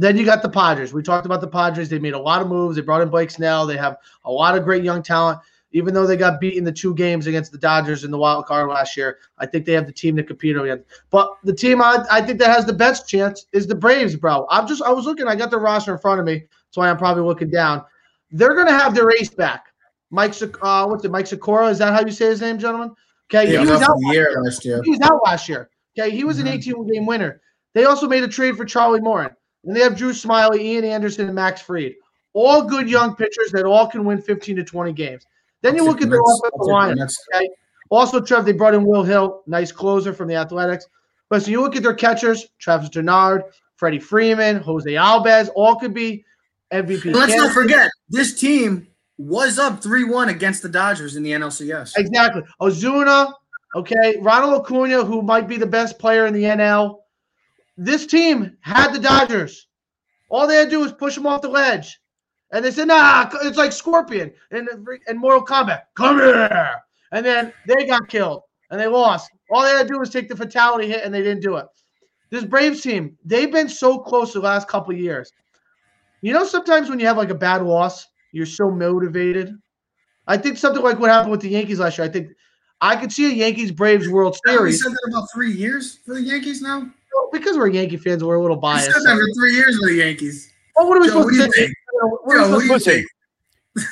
Then you got the Padres. We talked about the Padres. They made a lot of moves. They brought in Blake Snell. They have a lot of great young talent. Even though they got beat in the two games against the Dodgers in the wild card last year, I think they have the team to compete against. But the team I, I think that has the best chance is the Braves, bro. I'm just I was looking. I got the roster in front of me. That's why I'm probably looking down. They're gonna have their ace back. Mike, uh, what's it? Mike Sikora? Is that how you say his name, gentlemen? Okay, Yeah, he was out the year last year. He was out last year. Okay, he was an Mhm. 18 game winner. They also made a trade for Charlie Morton. And they have Drew Smyly, Ian Anderson, and Max Fried. All good young pitchers that all can win 15 to 20 games. Then you I'll look take at the their offensive I'll take the line. Okay. Also, Trev, they brought in Will Hill, nice closer from the Athletics. But so you look at their catchers, Travis d'Arnaud, Freddie Freeman, Jose Alves, all could be MVP. But let's not forget this team was up three one against the Dodgers in the NLCS. Exactly. Ozuna, okay, Ronald Acuna, who might be the best player in the NL. This team had the Dodgers. All they had to do was push them off the ledge. And they said, nah, it's like Scorpion and, and Mortal Kombat. Come here. And then they got killed and they lost. All they had to do was take the fatality hit and they didn't do it. This Braves team, they've been so close the last couple of years. You know, sometimes when you have like a bad loss, you're so motivated. I think something like what happened with the Yankees last year. I think I could see a Yankees Braves World We Series said that about three years for the Yankees now. Because we're Yankee fans. We're a little We biased. said that for three years for the Yankees. Oh, what are we Joe, supposed do to say? think? What are we Joe, what do you to think?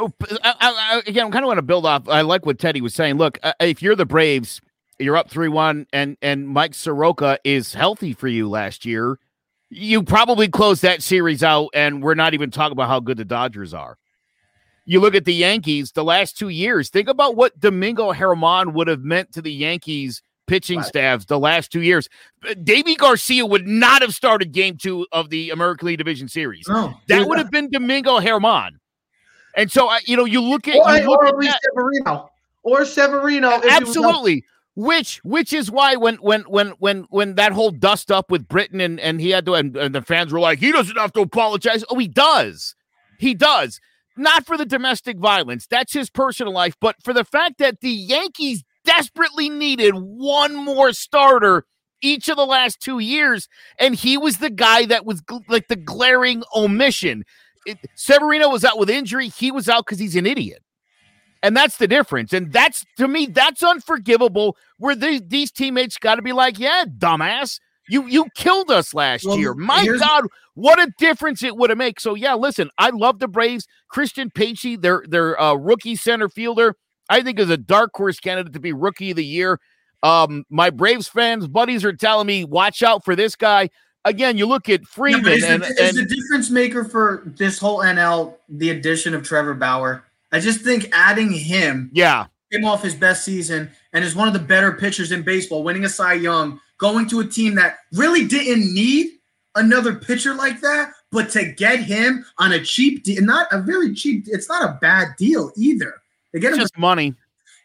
Oh, p- I, I, I- again, I kind of want to build off. I like what Teddy was saying. Look, uh, if you're the Braves, you're up three one, and and Mike Soroka is healthy for you last year. You probably close that series out, and we're not even talking about how good the Dodgers are. You look at the Yankees the last two years. Think about what Domingo Germán would have meant to the Yankees pitching Right. staffs the last two years. Uh, Deivi Garcia would not have started Game Two of the American League Division Series. No, That would have been Domingo Germán. And so, you know, you look at, Or, you look or at Severino. Or Severino. if he was absolutely. Which, which is why when, when, when, when, when that whole dust up with Britain and and he had to, and, and the fans were like, he doesn't have to apologize. Oh, he does. He does. Not for the domestic violence. That's his personal life, but for the fact that the Yankees desperately needed one more starter each of the last two years, and he was the guy that was gl- like the glaring omission. It, Severino was out with injury. He was out because he's an idiot. And that's the difference. And that's to me, that's unforgivable. Where these these teammates got to be like, yeah, dumbass, you you killed us last Well, year. My God, what a difference it would have made. So yeah, listen, I love the Braves. Christian Pacey, their their uh, rookie center fielder, I think is a dark horse candidate to be rookie of the year. Um, my Braves fans, buddies are telling me, watch out for this guy. Again, you look at Freeman but is, and, the, is and the difference maker for this whole NL the addition of Trevor Bauer? I just think adding him yeah, came off his best season and is one of the better pitchers in baseball, winning a Cy Young, going to a team that really didn't need another pitcher like that, but to get him on a cheap deal, not a very cheap, it's not a bad deal either. They get it's him, just money.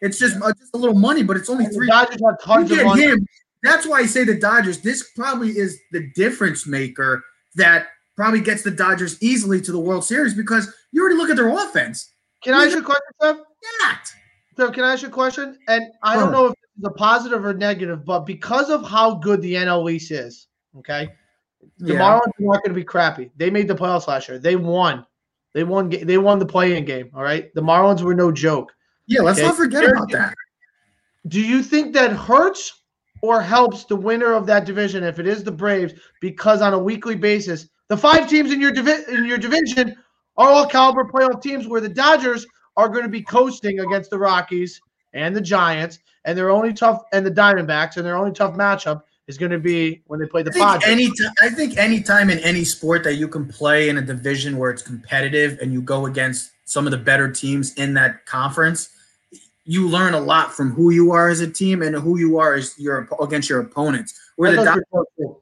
it's just, uh, just a little money, but it's only And three. Dodgers have You tons of get money. him. That's why I say the Dodgers. This probably is the difference maker that probably gets the Dodgers easily to the World Series because you already look at their offense. Can I ask you a question, Seth? Not. So can I ask you a question? And I don't know if it's a positive or negative, but because of how good the NL East is, okay, the Yeah. Marlins are not going to be crappy. They made the playoffs last year. They won. They won. They won the play-in game. All right. The Marlins were no joke. Yeah, let's Okay. not forget about that. Do you think that hurts or helps the winner of that division if it is the Braves? Because on a weekly basis, the five teams in your divi- in your division are all caliber playoff teams, where the Dodgers are going to be coasting against the Rockies and the Giants, and their only tough and the Diamondbacks, and their only tough matchup is going to be when they play the Padres. any t- I think any time in any sport that you can play in a division where it's competitive and you go against some of the better teams in that conference, you learn a lot from who you are as a team and who you are as your against your opponents. Where the That's Dod- what you're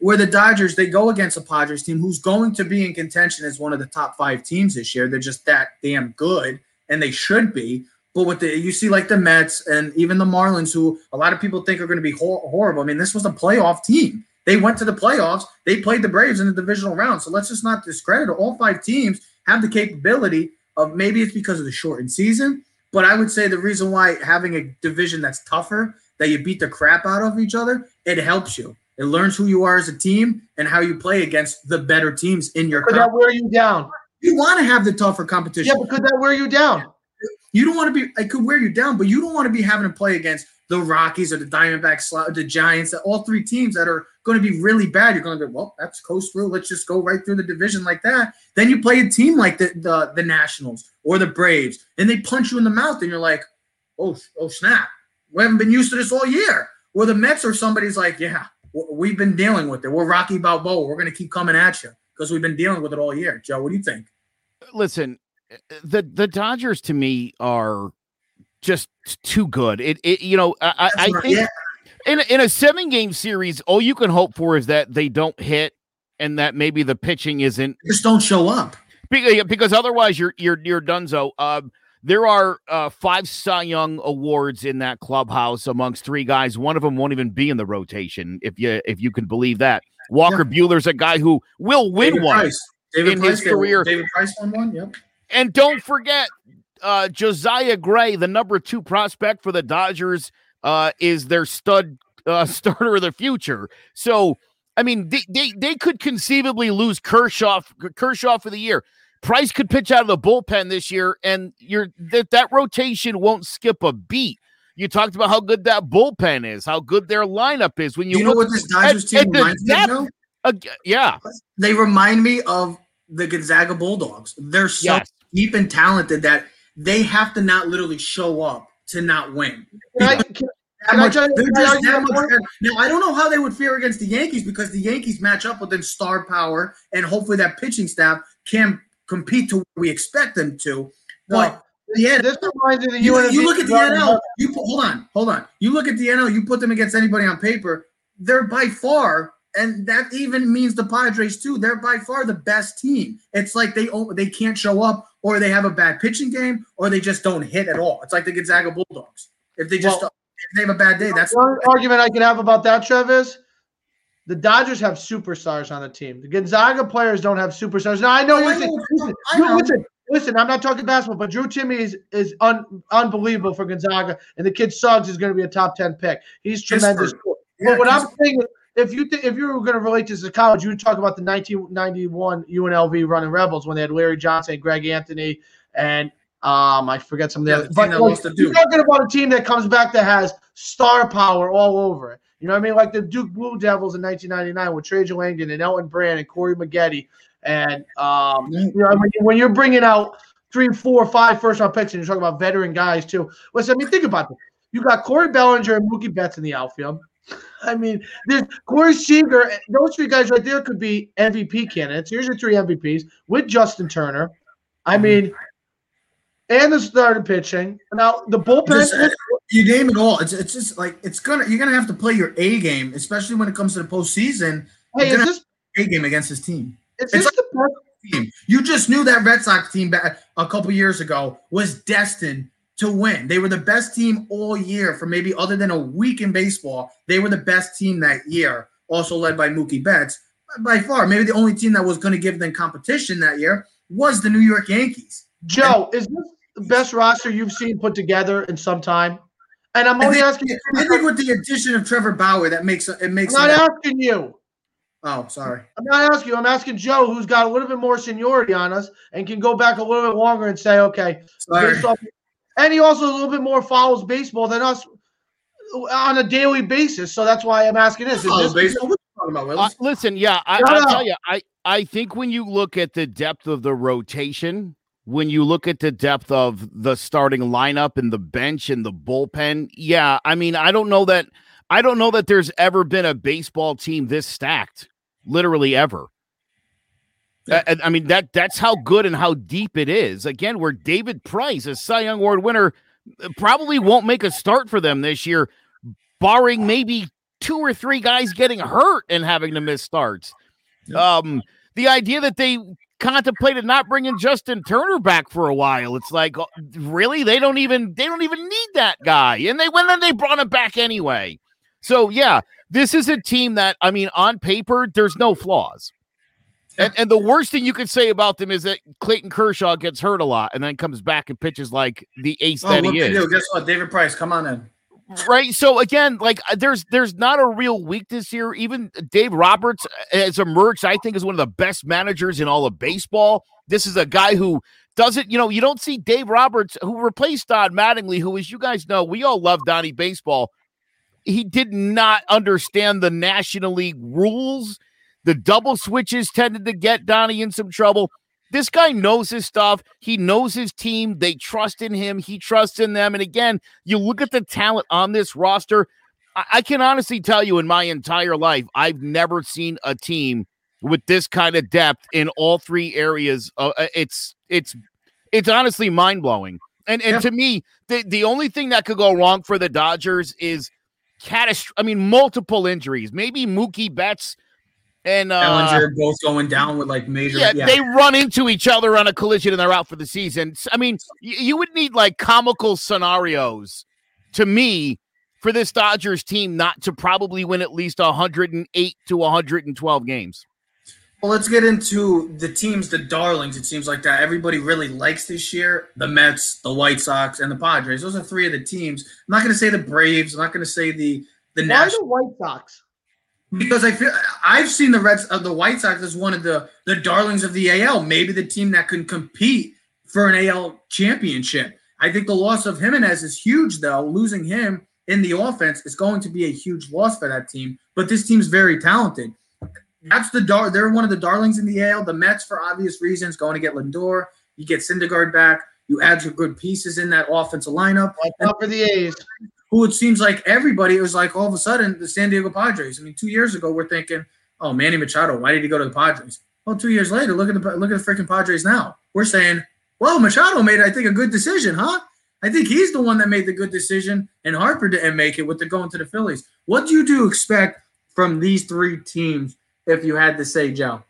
where the Dodgers they go against a Padres team who's going to be in contention as one of the top five teams this year. They're just that damn good, and they should be. But with the you see like the Mets and even the Marlins, who a lot of people think are going to be hor- horrible. I mean, this was a playoff team. They went to the playoffs. They played the Braves in the divisional round. So let's just not discredit it. All five teams have the capability of maybe it's because of the shortened season, but I would say the reason why having a division that's tougher, that you beat the crap out of each other, it helps you. It learns who you are as a team and how you play against the better teams in your Could that wear you down? You want to have the tougher competition. Yeah, but could that wear you down? You don't want to be. I could wear you down, but you don't want to be having to play against the Rockies or the Diamondbacks, or the Giants, all three teams that are going to be really bad. You're going to go, well, that's coast through. Let's just go right through the division like that. Then you play a team like the the, the Nationals or the Braves, and they punch you in the mouth, and you're like, oh, oh snap, we haven't been used to this all year. Or the Mets or somebody's like, yeah, we've been dealing with it. We're Rocky Balboa. We're going to keep coming at you because we've been dealing with it all year. Joe, what do you think? listen, the the Dodgers to me are just too good. It, it you know, I, I- I think yeah. in in a seven game series, all you can hope for is that they don't hit and that maybe the pitching isn't just don't show up. because, because otherwise you're you're you're donezo. Um, there are uh, five Cy Young awards in that clubhouse amongst three guys. One of them won't even be in the rotation, if you if you can believe that. Walker Buehler's a guy who will win David one. Price. David in Price his career. David Price won one. Yep. And don't forget, uh, Josiah Gray, the number two prospect for the Dodgers, uh, is their stud uh, starter of the future. So, I mean, they, they they could conceivably lose Kershaw Kershaw for the year. Price could pitch out of the bullpen this year, and you're that that rotation won't skip a beat. You talked about how good that bullpen is, how good their lineup is. When you, You know what this Dodgers at- team at reminds me of, uh, yeah, They remind me of the Gonzaga Bulldogs. They're so yes. Deep and talented that they have to not literally show up to not win. Can I, can, That Can I much- tell you- they're can I just argue that that much point? better. Now I don't know how they would fare against the Yankees because the Yankees match up with them star power, and hopefully that pitching staff can compete to where we expect them to. But yeah, this reminds me of the you, UNLV you look at the NL. You put, hold on, hold on. You look at the NL. You put them against anybody on paper. They're by far, and that even means the Padres too. They're by far the best team. It's like they they can't show up, or they have a bad pitching game, or they just don't hit at all. It's like the Gonzaga Bulldogs. If they just Well- if they have a bad day, that's only argument I can have about that, Trev, is the Dodgers have superstars on the team. The Gonzaga players don't have superstars. Now I know you I say, know, listen, I you- know. listen, listen, I'm not talking basketball, but Drew Timme is is un, unbelievable for Gonzaga, and the kid Suggs is going to be a top ten pick. He's tremendous. Pittsburgh. But what I'm saying, is, if you th- if you were going to relate this to college, you would talk about the 1991 UNLV running Rebels when they had Larry Johnson, and Greg Anthony, and um, I forget some of the Yeah, other. the But like, you're Duke. talking about a team that comes back that has star power all over it. You know what I mean? Like the Duke Blue Devils in 1999 with Trajan Langdon and Elton Brand and Corey Maggette. And um, you know, when, you, when you're bringing out three, four, five first round picks, and you're talking about veteran guys too. Listen, I mean, think about this. You got Corey Bellinger and Mookie Betts in the outfield. I mean, there's Corey Seager. Those three guys right there could be MVP candidates. Here's your three MVPs with Justin Turner. I Mhm. mean, and the starting pitching. Now the bullpen. Just, uh, you name it all. It's it's just like it's gonna you're gonna have to play your A game, especially when it comes to the postseason. hey, you're is this A game against this team. is it's this the best? Team. You just knew that Red Sox team back a couple years ago was destined to win. They were the best team all year for maybe other than a week in baseball. They were the best team that year, also led by Mookie Betts. By far, maybe the only team that was going to give them competition that year was the New York Yankees. Joe, is this the best roster you've seen put together in some time? And I'm I only think, asking you. I think with the addition of Trevor Bauer, that makes it makes. I'm not asking you. oh, sorry. I'm not asking you. I'm asking Joe, who's got a little bit more seniority on us and can go back a little bit longer and say, okay, Sorry. based off, and he also a little bit more follows baseball than us on a daily basis. So that's why I'm asking this. Is this baseball. What are you talking about, Uh, listen, yeah, I, I'll tell you, I, I think when you look at the depth of the rotation, when you look at the depth of the starting lineup and the bench and the bullpen. Yeah, I mean, I don't know that I don't know that there's ever been a baseball team this stacked, literally ever. Yeah. I, I, mean that that's how good and how deep it is. Again, where David Price, a Cy Young Award winner, probably won't make a start for them this year, barring maybe two or three guys getting hurt and having to miss starts. Um, the idea that they contemplated not bringing Justin Turner back for a while. It's like, uh, really, they don't even they don't even need that guy, and they went and they brought him back anyway. So yeah, this is a team that I mean, on paper, there's no flaws. And, and the worst thing you could say about them is that Clayton Kershaw gets hurt a lot and then comes back and pitches like the ace oh, that he is. Guess what? David Price, come on in. Right. So again, like uh, there's there's not a real weakness here. Even Dave Roberts has emerged, I think, is one of the best managers in all of baseball. This is a guy who doesn't, you know, you don't see Dave Roberts, who replaced Don Mattingly, who, as you guys know, we all love Donnie baseball. He did not understand the National League rules. The double switches tended to get Donnie in some trouble. This guy knows his stuff. He knows his team. They trust in him. He trusts in them. And again, you look at the talent on this roster. I, I can honestly tell you in my entire life, I've never seen a team with this kind of depth in all three areas. Uh, uh it's it's it's honestly mind blowing. And and yeah. to me, the the only thing that could go wrong for the Dodgers is catastrophic. I mean, multiple injuries. Maybe Mookie Betts and uh, Bellinger both going down with like major. Yeah, yeah, they run into each other on a collision and they're out for the season. I mean, y- you would need like comical scenarios to me for this Dodgers team not to probably win at least 108 to 112 games. Well, let's get into the teams, the darlings. It seems like that everybody really likes this year: the Mets, the White Sox, and the Padres. Those are three of the teams. I'm not going to say the Braves. I'm not going to say the the Why National. the White Sox? Because I feel I've seen the Reds of uh, the White Sox as one of the the darlings of the AL, maybe the team that can compete for an AL championship. I think the loss of Jimenez is huge, though. Losing him in the offense is going to be a huge loss for that team. But this team's very talented. That's the dar. They're one of the darlings in the AL. The Mets, for obvious reasons, going to get Lindor. You get Syndergaard back. You add your good pieces in that offensive lineup. Watch for the A's who it seems like everybody it was like all of a sudden the San Diego Padres. I mean, two years ago we're thinking, oh, Manny Machado, why did he go to the Padres? Well, two years later, look at the look at the freaking Padres now. We're saying, well, Machado made, I think, a good decision, huh? I think he's the one that made the good decision, and Harper didn't make it with the going to the Phillies. What do you do expect from these three teams if you had to say, Joe?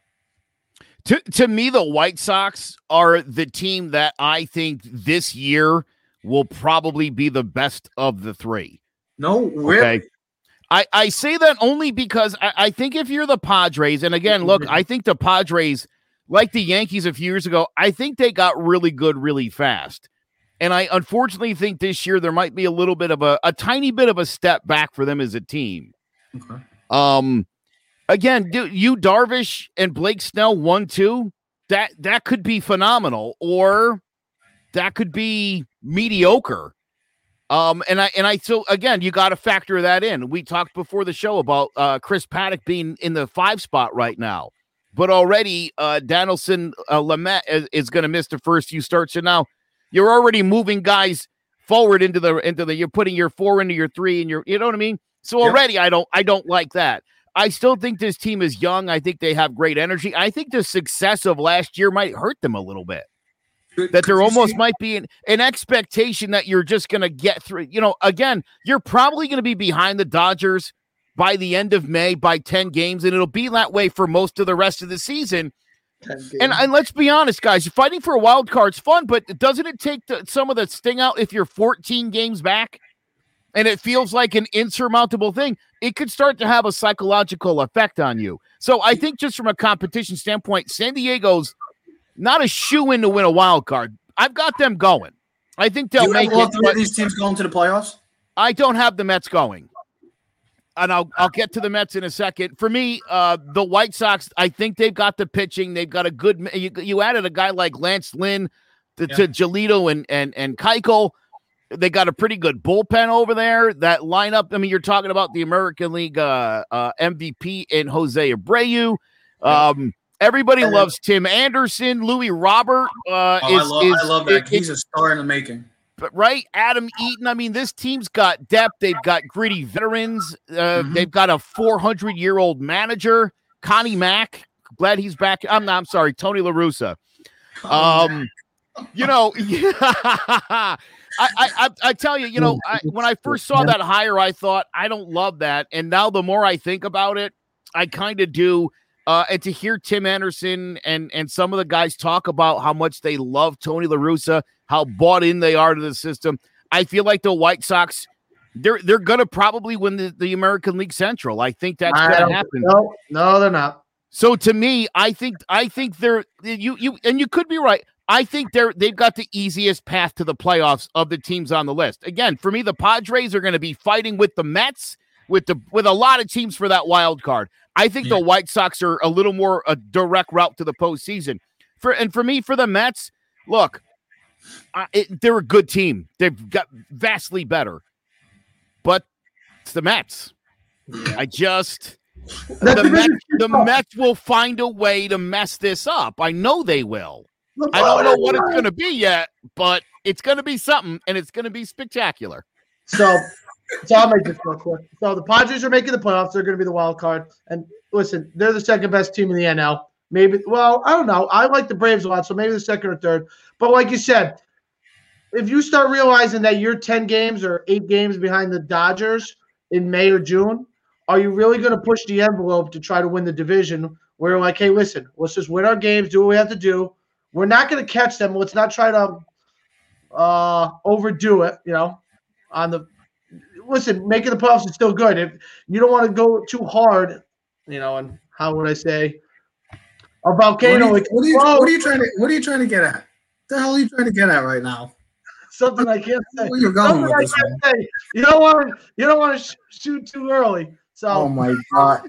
To to me, the White Sox are the team that I think this year – will probably be the best of the three. No, really? Okay. I, I say that only because I, I think if you're the Padres, and again, look, I think the Padres, like the Yankees a few years ago, I think they got really good really fast. And I unfortunately think this year there might be a little bit of a, a tiny bit of a step back for them as a team. Okay. Um, again, do you Darvish and Blake Snell one two that that could be phenomenal, or that could be mediocre. Um, and I and I so again, you got to factor that in. We talked before the show about uh, Chris Paddack being in the five spot right now, but already uh, Dinelson uh, Lamet is, is going to miss the first few starts. So now you're already moving guys forward into the into the. You're putting your four into your three, and your you know what I mean. So already, yep. I don't I don't like that. I still think this team is young. I think they have great energy. I think the success of last year might hurt them a little bit that there almost might be an, an expectation that you're just going to get through. You know, again, you're probably going to be behind the Dodgers by the end of May by 10 games, and it'll be that way for most of the rest of the season. And, and let's be honest, guys, fighting for a wild card's fun, but doesn't it take the, some of the sting out if you're 14 games back and it feels like an insurmountable thing? It could start to have a psychological effect on you. So I think just from a competition standpoint, San Diego's not a shoe in to win a wild card. I've got them going. I think they'll make all it. Three of these teams going to the playoffs. I don't have the Mets going, and I'll I'll get to the Mets in a second. For me, uh, the White Sox, I think they've got the pitching. They've got a good. You, you added a guy like Lance Lynn to, yeah. to Giolito and and and Keuchel. They got a pretty good bullpen over there. That lineup. I mean, you're talking about the American League uh, uh, MVP in Jose Abreu. Um, Everybody loves Tim Anderson. Louis Robert uh, Oh, is, I, love, is I love that. is- He's a star in the making. but right? Adam Eaton. I mean, this team's got depth. They've got gritty veterans. Uh, Mhm. They've got a 400 year old manager, Connie Mack. Glad he's back. I'm not. I'm sorry, Tony La Russa. Oh, Um, you know, I, I, I, I tell you, you know, I, when I first saw that hire, I thought I don't love that, and now the more I think about it, I kind of do. Uh, and to hear Tim Anderson and and some of the guys talk about how much they love Tony La Russa, how bought in they are to the system, I feel like the White Sox. They're they're gonna probably win the, the American League Central. I think that's I gonna happen. No, no, they're not. So to me, I think I think they're you you and you could be right. I think they're they've got the easiest path to the playoffs of the teams on the list. Again, for me, the Padres are going to be fighting with the Mets, with the with a lot of teams for that wild card. I think the White Sox are a little more a direct route to the postseason. For and for me, for the Mets, look, I, it, they're a good team. They've got vastly better, but it's the Mets. I just That the Mets, the. Mets will find a way to mess this up. I know they will. I don't know what it's oh, going to be yet, but it's going to be something, and it's going to be spectacular. So, so I'll make this real quick. So the Padres are making the playoffs. They're going to be the wild card. And listen, they're the second best team in the NL. Maybe, well, I don't know. I like the Braves a lot, so maybe the second or third. But like you said, if you start realizing that you're 10 games or eight games behind the Dodgers in May or June, are you really going to push the envelope to try to win the division? Where like, hey, listen, let's just win our games, do what we have to do. We're not going to catch them. Let's not try to uh, overdo it. You know, on the listen, making the playoffs is still good. If you don't want to go too hard, you know, and how would I say a What are, volcano? you, what, are you, what are you trying to What are you trying to get at? The hell are you trying to get at right now? something I can't say. Where you going Something with I this? can't say. You don't want to. You don't want to sh- shoot too early. So Oh my god!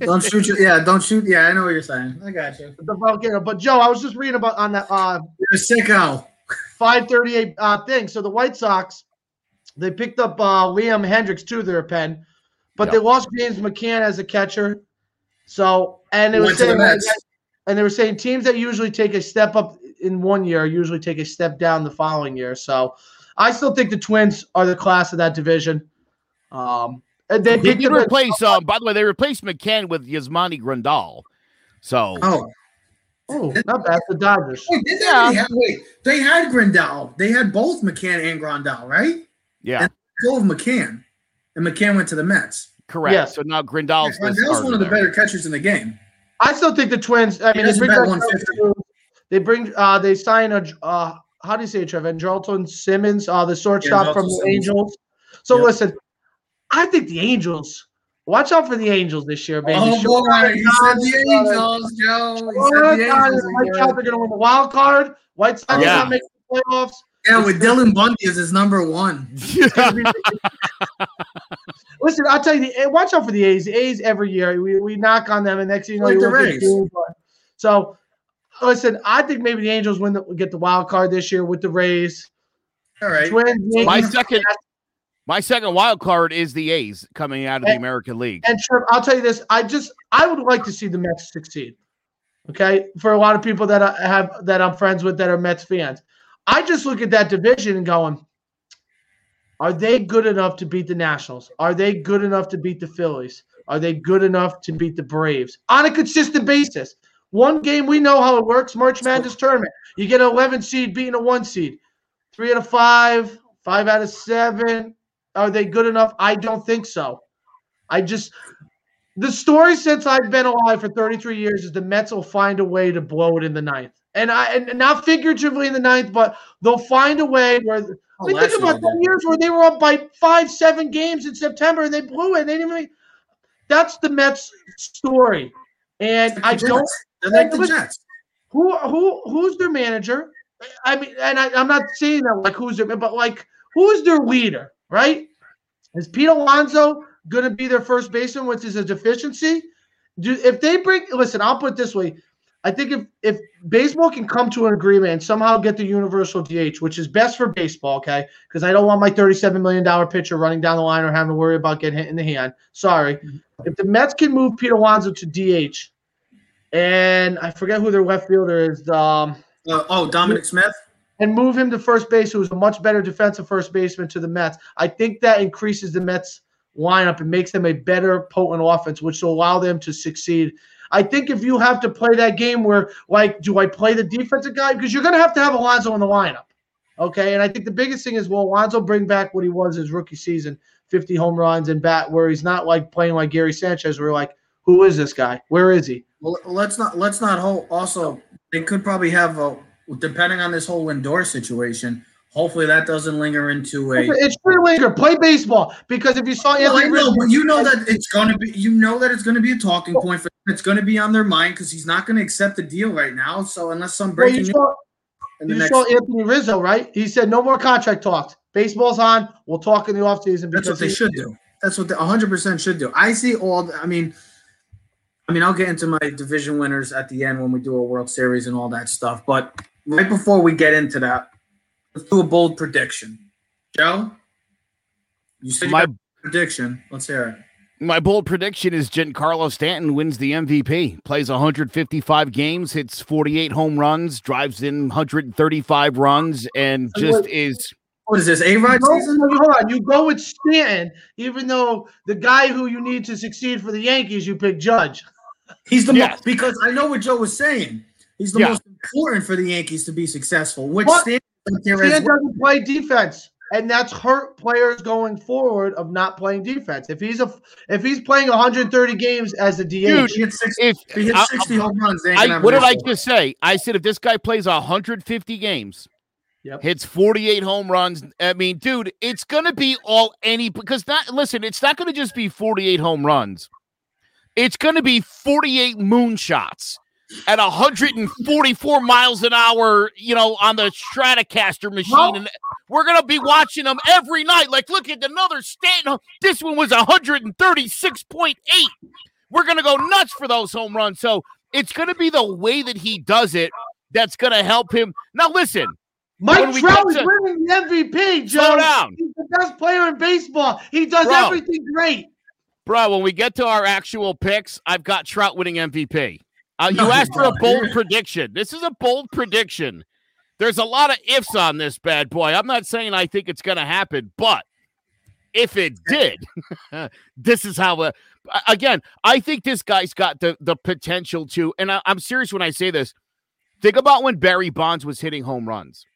Don't shoot you. Yeah, don't shoot. Yeah, I know what you're saying. I got you. the volcano. But Joe, I was just reading about on that uh, You're a sicko. 538 uh, thing. So the White Sox, they picked up uh, Liam Hendriks to their pen, but they lost James McCann as a catcher. So and they were Went to the saying and they were saying teams that usually take a step up in one year usually take a step down the following year. So I still think the Twins are the class of that division. Um, and they They did up replace, um, by the way, they replaced McCann with Yasmani Grandal. So Oh, oh, not bad. The Dodgers. wait, did they Yeah. have, wait, they had Grandal. They had both McCann and Grandal, right? Yeah, Go of McCann, and McCann went to the Mets. correct. Yes. So now Grandal's the Grandal's one of the better catchers in the game. I still think the Twins. I mean, they bring bet back 150. they bring uh they sign a uh how do you say it, Trev? Andrelton Simmons, uh the shortstop Andrelton from the Simmons. Angels. So Yep. listen, I think the Angels. Watch out for the Angels this year, baby. Oh Show boy, he said the Angels. Angels, Joe. He Show said the Angels. White Sox are going to win the wild card. White Sox Yeah. are not making the playoffs. Yeah, with Dylan Bundy as his number one. Listen, I'll tell you, the, eh, watch out for the A's. The A's every year we, we knock on them, and next thing you know, Like you the look Rays. the So, listen, I think maybe the Angels win the, get the wild card this year with the Rays. All right. Twins, my second, my second wild card is the A's coming out of the American League. And Trev, I'll tell you this: I just I would like to see the Mets succeed. Okay, for a lot of people that I have that I'm friends with that are Mets fans, I just look at that division and going, are they good enough to beat the Nationals? Are they good enough to beat the Phillies? Are they good enough to beat the Braves on a consistent basis? One game we know how it works: March Madness tournament. You get an 11 seed beating a one seed, three out of five, five out of seven. Are they good enough? I don't think so. I just the story since I've been alive for 33 years is the Mets will find a way to blow it in the ninth. And I and not figuratively in the ninth, but they'll find a way where I mean, think about they the years where they were up by five, seven games in September and they blew it. They didn't even that's the Mets story. And I the don't They're like the Jets. who who who's their manager? I mean, and I, I'm not saying that like who's their, but like who's their leader, right? Is Pete Alonso going to be their first baseman, which is a deficiency? Do if they bring? Listen, I'll put it this way: I think if if baseball can come to an agreement and somehow get the universal DH, which is best for baseball, okay? Because I don't want my thirty-seven million dollar pitcher running down the line or having to worry about getting hit in the hand. Sorry. If the Mets can move Pete Alonso to DH and I forget who their left fielder is. Um, Uh, oh, Dominic Smith. and move him to first base, who's a much better defensive first baseman to the Mets. I think that increases the Mets lineup and makes them a better potent offense, which will allow them to succeed. I think if you have to play that game where, like, do I play the defensive guy? Because you're going to have to have Alonso in the lineup. Okay. And I think the biggest thing is, will Alonso bring back what he was his rookie season 50 home runs and bat, where he's not like playing like Gary Sanchez, where like, who is this guy? Where is he? Well, let's not let's not hold. Also, they could probably have a depending on this whole Lindor situation. Hopefully, that doesn't linger into a. It's free linger. Play baseball because if you saw Well, I know, Rizzo- but you know that it's going to be. You know that it's going to be a talking point for. It's going to be on their mind because he's not going to accept the deal right now. So unless some Well, breaking you saw, in you saw Anthony Rizzo, right? He said no more contract talks. Baseball's on. We'll talk in the offseason. that's what they should do. That's what they 100 percent should do. I see all. the- I mean, I mean, I'll get into my division winners at the end when we do a World Series and all that stuff. But right before we get into that, let's do a bold prediction. Joe, you said you My got a prediction. Let's hear it. My bold prediction is Giancarlo Stanton wins the MVP. Plays 155 games, hits 48 home runs, drives in 135 runs, and just is What is this? A Rod season? hold on. You go with Stanton, even though the guy who you need to succeed for the Yankees, you pick Judge. He's the Yes. most because I know what Joe was saying. He's the Yeah. most important for the Yankees to be successful, which What? stands there as Stan well. doesn't play defense, and that's hurt players going forward of not playing defense. If he's a if he's playing 130 games as a DH, Dude, he hits 60, if he hits I- home runs, they ain't gonna I, what did I just say? I said if this guy plays 150 games, Yep. hits 48 home runs. I mean, dude, it's gonna be all any because not listen, it's not gonna just be 48 home runs. It's gonna be 48 moonshots at 144 miles an hour, you know, on the Stratocaster machine. Well- and we're gonna be watching them every night. Like, look at another Stanton. This one was 136.8. We're gonna go nuts for those home runs. So it's gonna be the way that he does it that's gonna help him. Now listen, Mike Trout is to- winning the MVP. Joe, Slow down. he's the best player in baseball. He does Bro. everything great. bro, when we get to our actual picks, I've got Trout winning MVP. Uh, you asked for a bold prediction. This is a bold prediction. There's a lot of ifs on this bad boy. I'm not saying I think it's going to happen, but if it did, this is how. Uh, again, I think this guy's got the the potential to, and I, I'm serious when I say this. Think about when Barry Bonds was hitting home runs,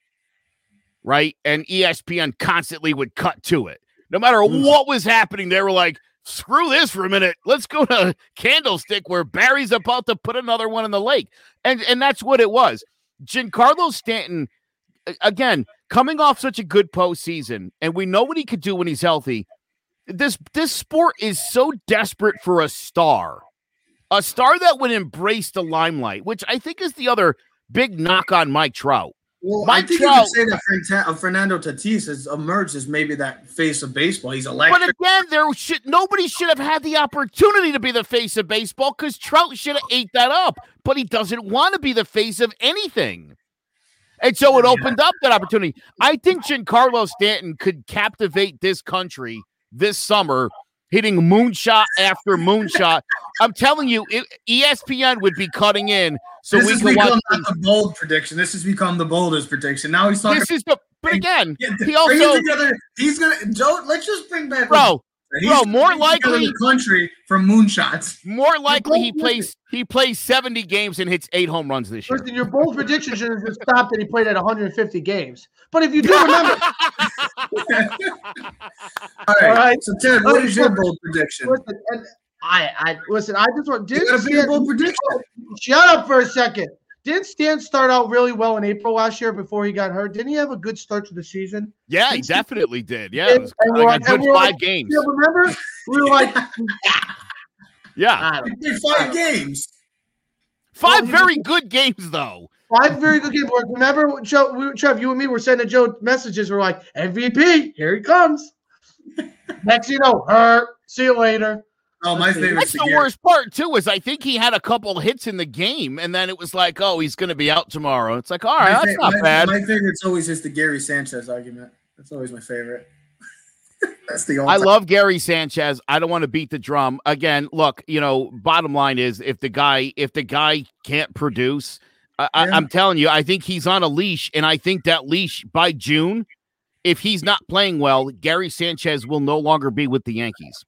right? And ESPN constantly would cut to it. No matter Mm. what was happening, they were like, screw this for a minute. Let's go to Candlestick where Barry's about to put another one in the lake. And and that's what it was. Giancarlo Stanton, again, coming off such a good postseason, and we know what he could do when he's healthy. This this sport is so desperate for a star. A star that would embrace the limelight, which I think is the other big knock on Mike Trout. Well, Mike I think Trout- you could say that uh, Fernando Tatis has emerged as maybe that face of baseball. He's electric. But again, there should nobody should have had the opportunity to be the face of baseball because Trout should have ate that up. But he doesn't want to be the face of anything. And so it opened up that opportunity. I think Giancarlo Stanton could captivate this country this summer, hitting moonshot after moonshot. I'm telling you, it, ESPN would be cutting in so this we has can watch. become not the bold prediction. This has become the boldest prediction. Now he's talking. This is the. But again, Yeah, he also, together. He's gonna Joe. Let's just bring back bro, He's bro, more bring together likely- the country from moonshots. more likely he plays he plays 70 games and hits eight home runs this year. Listen, your bold prediction should have just stopped that he played at 150 games. But if you do remember, All right. All right. So Ted, what is your bold prediction? listen, and I, I listen. I just want You didn't gotta be a Stan, bold prediction. shut up for a second. Didn't Stan start out really well in April last year before he got hurt? Didn't he have a good start to the season? Yeah, he definitely did. Yeah, it was And we're like like- a good five like- games. Yeah, remember? We were like, Yeah, I don't He played five games. five well, very good games though. Five very good games. Remember, Joe, we, Trev, you and me were sending Joe messages. We're like, MVP, here he comes. Next, you know, hurt. See you later. Oh, my favorite. That's the worst part too. Is I think he had a couple hits in the game, and then it was like, oh, he's going to be out tomorrow. It's like, all right, that's not my, bad. My favorite's always just the Gary Sanchez argument. That's always my favorite. That's the only. I love Gary Sanchez. I don't want to beat the drum again. Look, you know, bottom line is if the guy if the guy can't produce, I, I, Yeah. I'm telling you, I think he's on a leash, and I think that leash by June, if he's not playing well, Gary Sanchez will no longer be with the Yankees.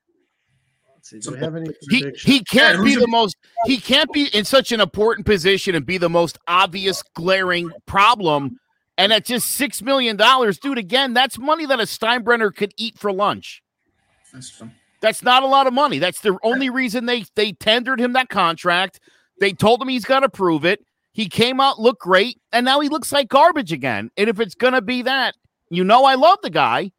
Do we have any He he can't who's be your- the most he can't be in such an important position and be the most obvious glaring problem. And at just six million dollars, dude, again, that's money that a Steinbrenner could eat for lunch. That's true. That's not a lot of money. That's the only reason they they tendered him that contract. They told him he's got to prove it. He came out, looked great, and now he looks like garbage again. And if it's gonna be that, you know, I love the guy,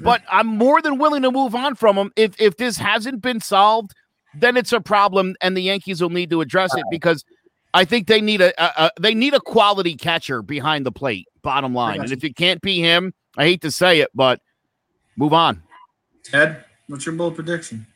but I'm more than willing to move on from him. If if this hasn't been solved, then it's a problem, and the Yankees will need to address it because I think they need a, a, a they need a quality catcher behind the plate. Bottom line, and if it can't be him, I hate to say it, but move on. Ted, what's your bold prediction?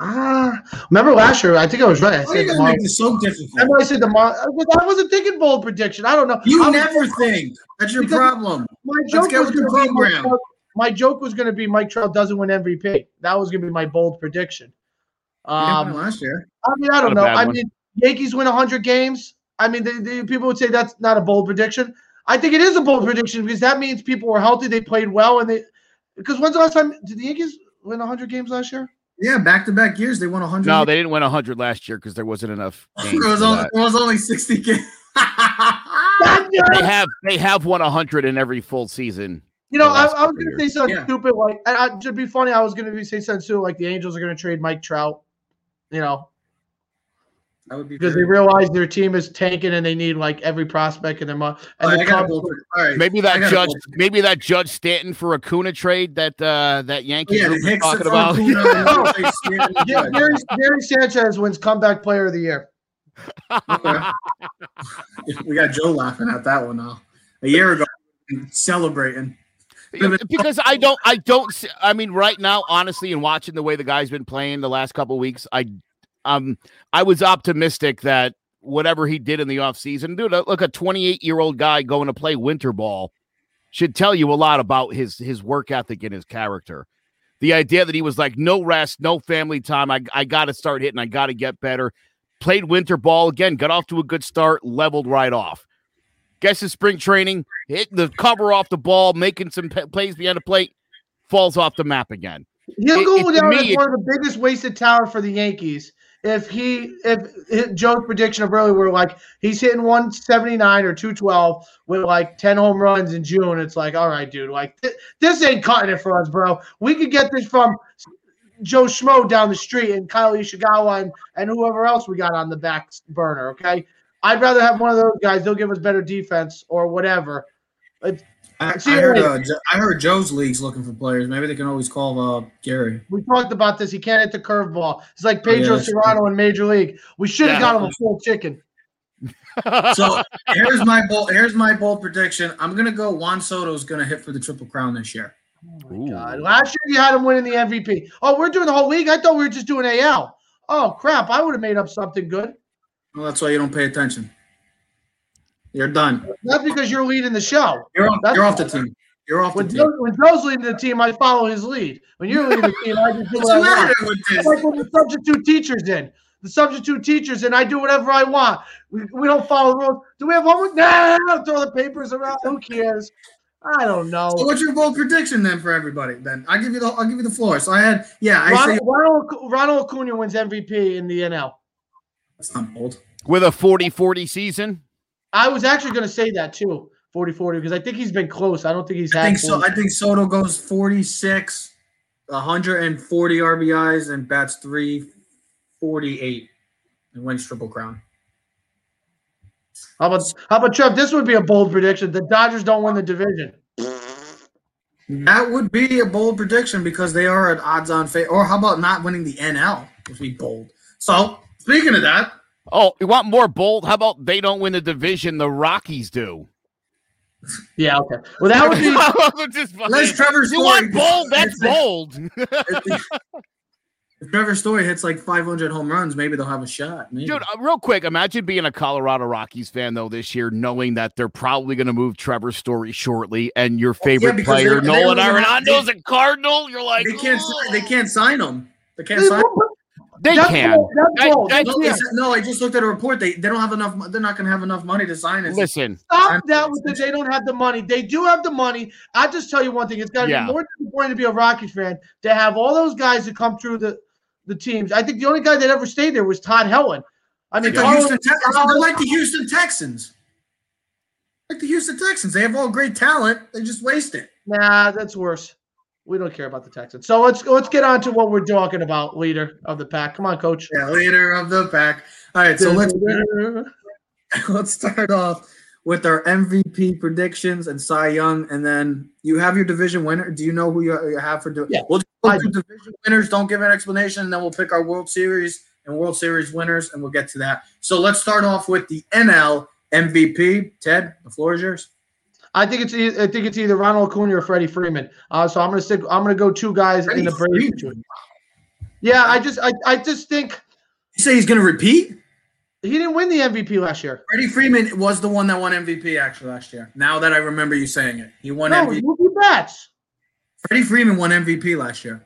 Ah, remember last year? I think I was right. I Why are you said gonna make so difficult? Remember I said the Mar- I wasn't thinking bold prediction. I don't know. You I was- never think. That's your Because- problem. My joke get was going to be Mike. Trout- my joke was going to be Mike Trout doesn't win MVP. That was going to be my bold prediction. You didn't win Um, last year. I mean, I don't know. I mean, Yankees win 100 games. I mean, the, the people would say that's not a bold prediction. I think it is a bold prediction because that means people were healthy, they played well, and they. Because when's the last time did the Yankees win 100 games last year? Yeah, back to back years they won 100. No, they didn't win 100 last year because there wasn't enough. Games it, was only, that. it was only 60 games. They have they have won 100 in every full season. You know, I, I was going to say years. something Yeah. stupid like, and I, to be funny, I was going to say something stupid like the Angels are going to trade Mike Trout. You know, that would be because they realize their team is tanking and they need like every prospect in their month. And All right, the I got a Cubs- bold prediction. All right. Maybe that judge, maybe that Judge Stanton for Acuna trade that uh that Yankee Yeah, group was Hicks talking about. Acuna and Jose Stanton. Ga- Gary, Gary Sanchez wins comeback player of the year. Okay. we got Joe laughing at that one now. A year ago, celebrating. because I don't, I don't. see- I mean, right now, honestly, and watching the way the guy's been playing the last couple weeks, I, um, I was optimistic that whatever he did in the offseason, dude, look, a 28 year old guy going to play winter ball should tell you a lot about his his work ethic and his character. The idea that he was like, no rest, no family time. I, I got to start hitting. I got to get better. Played winter ball again, got off to a good start, leveled right off. Guess his spring training, hitting the cover off the ball, making some p- plays behind the plate, falls off the map again. He'll It- go down as one of the biggest wasted talent for the Yankees. If he, if Joe's prediction of earlier were like he's hitting 179 or 212 with like 10 home runs in June, it's like, all right, dude, like th- this ain't cutting it for us, bro. We could get this from Joe Schmo down the street and Kyle Ishikawa and, and whoever else we got on the back burner. Okay, I'd rather have one of those guys. They'll give us better defense or whatever. I, I heard. later. Uh, Jo- I heard Joe's league's looking for players. Maybe they can always call uh, Gary. We talked about this. He can't hit the curveball. It's like Pedro that's Cerrano in Major League. We should have Yeah. got him a full chicken. So here's my bold. Here's my bold prediction. I'm gonna go. Juan Soto's gonna hit for the triple crown this year. Ooh. God, last year you had him winning the MVP. Oh, we're doing the whole league. I thought we were just doing AL. Oh crap! I would have made up something good. Well, that's why you don't pay attention. You're done. That's because you're leading the show. You're off. That's- You're off the team. You're off the When, team. Joe, when Joe's leading the team, I follow his lead. When you're leading the team, I just do What's what I the want. matter with It's like when the substitute teacher's in. The substitute teacher's in. I do whatever I want. We, we don't follow the rules. Do we have homework? No. Throw the papers around. Who cares? I don't know. So what's your bold prediction then for everybody? Then I'll give you the I'll give you the floor. So I had yeah I say Ronald, Ronald, Ronald Acuna wins MVP in the NL. that's not bold. With a 40 40 season. I was actually going to say that too, 40 40, because I think he's been close. I don't think he's I think so. I think Soto goes 46, 140 RBIs and bats 348 and wins triple crown. How about, how about Trev? This would be a bold prediction. The Dodgers don't win the division. That would be a bold prediction because they are an odds-on favorite. Or how about not winning the NL? Would be bold. So speaking of that, Oh, you want more bold? How about they don't win the division? The Rockies do. Yeah, okay. Well, that would be. Just Les Trevor you want bold? That's bold. if If Trevor Story hits like 500 home runs, maybe they'll have a shot. Maybe. Dude, uh, real quick, imagine being a Colorado Rockies fan though this year, knowing that they're probably going to move Trevor Story shortly, and your favorite because player Nolan Arenado's a Cardinal. You're like, they can't. "Oh." They can't sign him. They can't They sign. They That's can. bold. That's That- bold. that- No, they no, I just looked at a report. They they don't have enough. mo- They're not going to have enough money to sign it. Listen, Stop that with the they don't have the money. They do have the money. I just tell you one thing: it's got to Yeah. be more disappointing to be a Rockies fan to have all those guys that come through the the teams. I think the only guy that ever stayed there was Todd Helton. I mean, Like the Houston Texans. They're like the Houston Texans. Like the Houston Texans. They have all great talent. They just waste it. nah, that's worse. We don't care about the Texans. So let's let's get on to what we're talking about, leader of the pack. Come on, coach. Yeah, leader of the pack. All right, so let's let's start off with our MVP predictions and Cy Young, and then you have your division winner. Do you know who you have for doing? Yeah, we'll just go through division winners. Don't give an explanation, and then we'll pick our World Series and World Series winners, and we'll get to that. So let's start off with the NL MVP. Ted, the floor is yours. I think it's I think it's either Ronald Acuna or Freddie Freeman. Uh, so I'm gonna stick. I'm gonna go two guys Freddie in the Braves. Freeman? Yeah, I just I, I just think You say he's going to repeat? he didn't win the MVP last year. Freddie Freeman was the one that won MVP actually last year. Now that I remember you saying it, he won No, MVP. Mookie Betts. Freddie Freeman won MVP last year.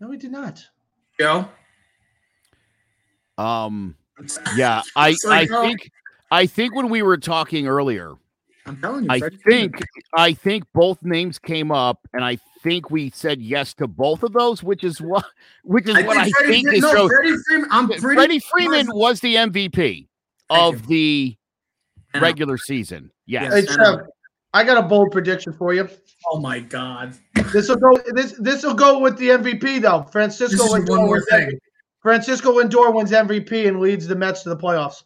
No, he did not. Joe, um, yeah, I So, I no. think I think when we were talking earlier, I'm telling you, I Freddie Freeman. think I think both names came up, and I think we said yes to both of those, which is what which is what I Freddie think Fre- is no, so. Freddie Freeman. I'm pretty Freddie Freeman was the MVP Thank of the you. regular season. Yes. Yes. Hey, I Trev. I got a bold prediction for you. Oh my God! This will go. This this will go with the MVP though. Francisco is Lindor one more wins thing. MVP. Francisco Lindor wins MVP and leads the Mets to the playoffs.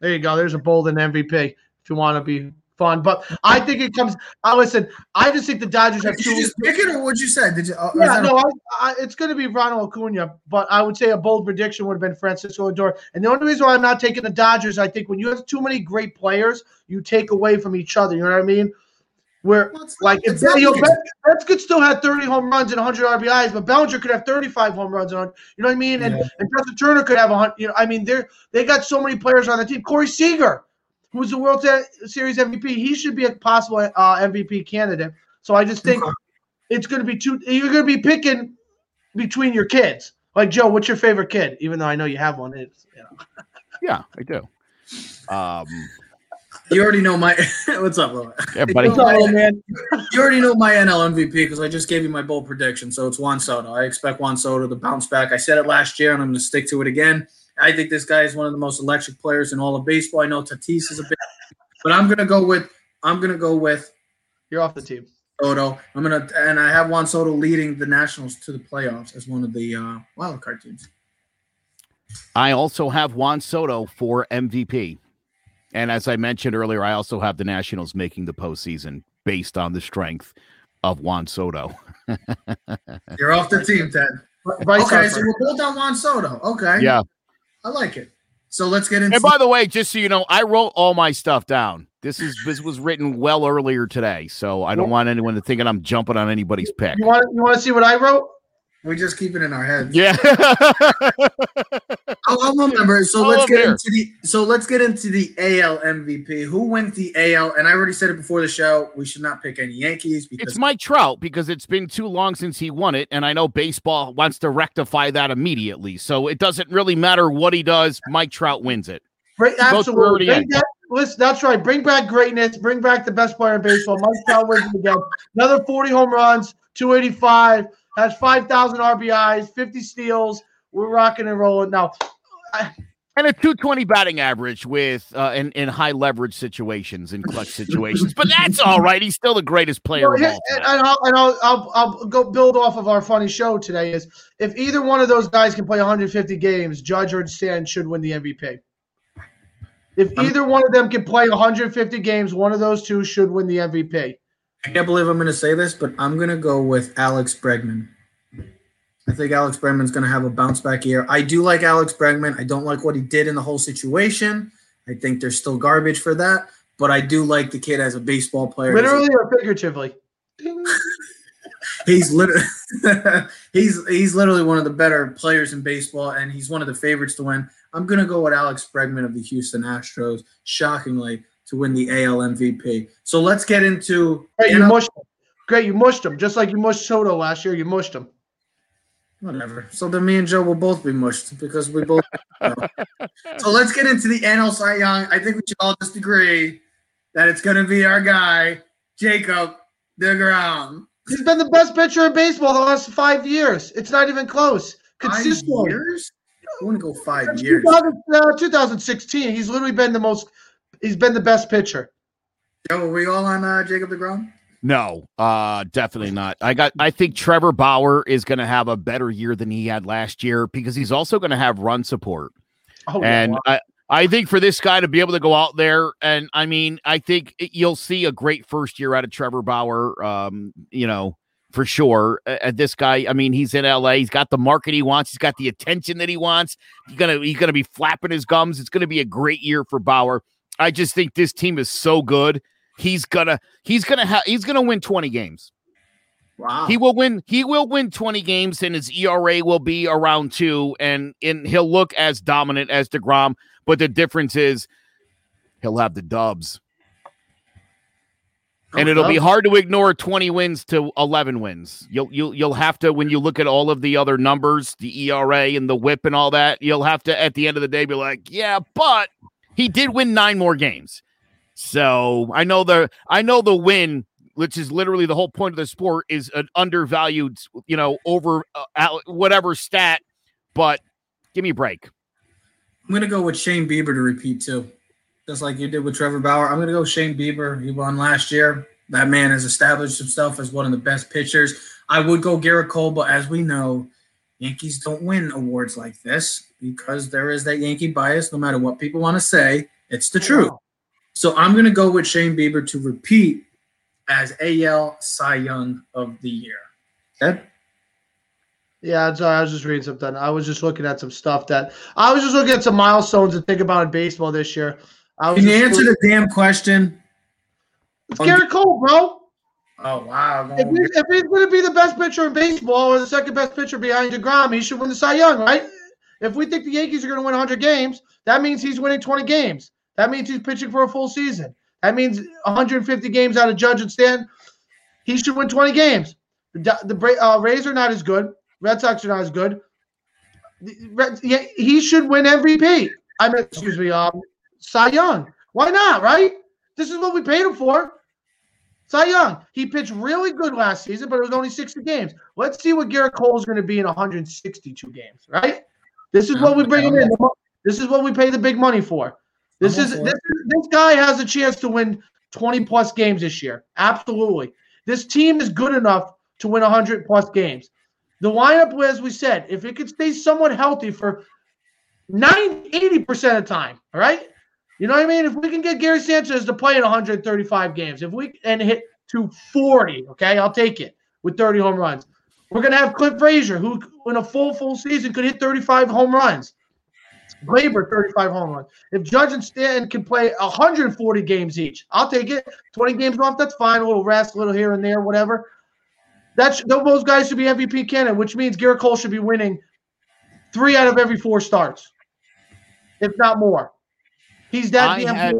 There you go. There's a bold and MVP if you want to be fun. But I think it comes. I listen. I just think the Dodgers have Did two. you just pick it, or what you said? Did you? Uh, Yeah, no, I, I, it's going to be Ronald Acuna, but I would say a bold prediction would have been Francisco Lindor. And the only reason why I'm not taking the Dodgers, I think when you have too many great players, you take away from each other. You know what I mean? Where Well, it's like if it's you know, Betts could still have 30 home runs and 100 RBIs, but Bellinger could have 35 home runs and 100 you know what I mean? And, Yeah. and Justin Turner could have a hundred. You know, I mean, they're they got so many players on the team. Corey Seager, who's the World Series MVP, he should be a possible uh, MVP candidate. So I just think Okay. it's going to be two. You're going to be picking between your kids. Like Joe, what's your favorite kid? Even though I know you have one, it's you know. Yeah, I do. Um, you already know my. what's up, Lil? yeah, buddy. What's up, old man? You already know my NL MVP because I just gave you my bold prediction. So it's Juan Soto. I expect Juan Soto to bounce back. I said it last year, and I'm going to stick to it again. I think this guy is one of the most electric players in all of baseball. I know Tatis is a bit, but I'm going to go with. I'm going to go with You're off the team. Soto. I'm gonna and I have Juan Soto leading the Nationals to the playoffs as one of the uh, wild card teams. I also have Juan Soto for MVP. And as I mentioned earlier, I also have the Nationals making the postseason based on the strength of Juan Soto. You're off the team, Ted. Bryce Okay, so we're both on Juan Soto. Okay, Yeah. I like it. So let's get into. And by the way, just so you know, I wrote all my stuff down. This is this was written well earlier today, so I don't want anyone to think that I'm jumping on anybody's pick. you want you want to see what I wrote? We just keep it in our heads. Yeah. Oh, I'll, I'll remember. So Oh, let's get here. into the. So let's get into the AL MVP. Who wins the AL? And I already said it before the show. We should not pick any Yankees because it's Mike Trout because it's been too long since he won it, and I know baseball wants to rectify that immediately. So it doesn't really matter what he does. Mike Trout wins it. Bring, Both were already absolutely. Bring that, listen, that's right. Bring back greatness. Bring back the best player in baseball. Mike Trout wins it again. Another 40 home runs, 285, has 5,000 RBIs, 50 steals. We're rocking and rolling. Now, And a 220 batting average with uh, in, in high leverage situations, in clutch situations. But that's all right. He's still the greatest player Well, of all and I'll, and I'll, I'll, I'll go build off of our funny show today is if either one of those guys can play 150 games, Judge or Stan should win the MVP. If either one of them can play 150 games, one of those two should win the MVP. I can't believe I'm going to say this, but I'm going to go with Alex Bregman. I think Alex Bregman's going to have a bounce back year. I do like Alex Bregman. I don't like what he did in the whole situation. I think there's still garbage for that, but I do like the kid as a baseball player. Literally or figuratively? he's literally he's he's literally one of the better players in baseball, and he's one of the favorites to win. I'm gonna go with Alex Bregman of the Houston Astros, shockingly, to win the AL MVP. So let's get into. Hey, you mushed him. Great, you mushed him, just like you mushed Soto last year. You mushed him. Whatever. So then me and Joe will both be mushed because we both. so let's get into the NL Cy Young. I think we should all just agree that it's going to be our guy, Jacob DeGrom. He's been the best pitcher in baseball the last five years. It's not even close. Consistently. Five years? I want to go five years. 2000, uh, 2016. He's literally been the most. He's been the best pitcher. Joe, are we all on uh, Jacob DeGrom? No, uh, definitely not. I got. I think Trevor Bauer is going to have a better year than he had last year because he's also going to have run support. Oh, and yeah, wow. I, I think for this guy to be able to go out there and I mean, I think you'll see a great first year out of Trevor Bauer. Um, you know, for sure. Uh, this guy, I mean, he's in LA. He's got the market he wants. He's got the attention that he wants. He's gonna he's gonna be flapping his gums. It's gonna be a great year for Bauer. I just think this team is so good he's gonna he's gonna have he's gonna win 20 games. Wow. He will win he will win 20 games and his ERA will be around 2 and and he'll look as dominant as DeGrom, but the difference is he'll have the dubs. Oh, and it'll be hard to ignore 20 wins to 11 wins. You'll you'll you'll have to when you look at all of the other numbers, the ERA and the WHIP and all that, you'll have to at the end of the day be like, yeah, but he did win 9 more games. So I know the I know the win, which is literally the whole point of the sport, is an undervalued, you know, over uh, whatever stat. But give me a break. I'm gonna go with Shane Bieber to repeat too, just like you did with Trevor Bauer. I'm gonna go Shane Bieber. He won last year. That man has established himself as one of the best pitchers. I would go Gerrit Cole, but as we know, Yankees don't win awards like this because there is that Yankee bias. No matter what people want to say, it's the truth. So I'm going to go with Shane Bieber to repeat as AL Cy Young of the year. Okay. Yeah, I was just reading something. I was just looking at some stuff that I was just looking at some milestones to think about in baseball this year. I Can you answer looking, the damn question? It's Gerrit Cole, bro. Oh wow! If he's, if he's going to be the best pitcher in baseball or the second best pitcher behind Degrom, he should win the Cy Young, right? If we think the Yankees are going to win 100 games, that means he's winning 20 games. That means he's pitching for a full season. That means 150 games out of Judge and Stan. He should win 20 games. The, the uh, Rays are not as good. Red Sox are not as good. Red, yeah, he should win MVP. I mean, excuse me, um, Cy Young. Why not? Right? This is what we paid him for. Cy Young. He pitched really good last season, but it was only 60 games. Let's see what Gerrit Cole is going to be in 162 games. Right? This is what we bring him in. This is what we pay the big money for. This is this, this guy has a chance to win 20 plus games this year. Absolutely. This team is good enough to win 100 plus games. The lineup, as we said, if it could stay somewhat healthy for 90, 80% of the time, all right? You know what I mean? If we can get Gary Sanchez to play in 135 games, if we and hit 240, okay, I'll take it with 30 home runs. We're gonna have Clint Frazier, who in a full full season could hit 35 home runs. Gleyber 35 home runs. If Judge and Stanton can play 140 games each, I'll take it. 20 games off, that's fine. A little rest, a little here and there, whatever. That's those guys should be MVP candidate, which means Gerrit Cole should be winning three out of every four starts, if not more. He's that damn had,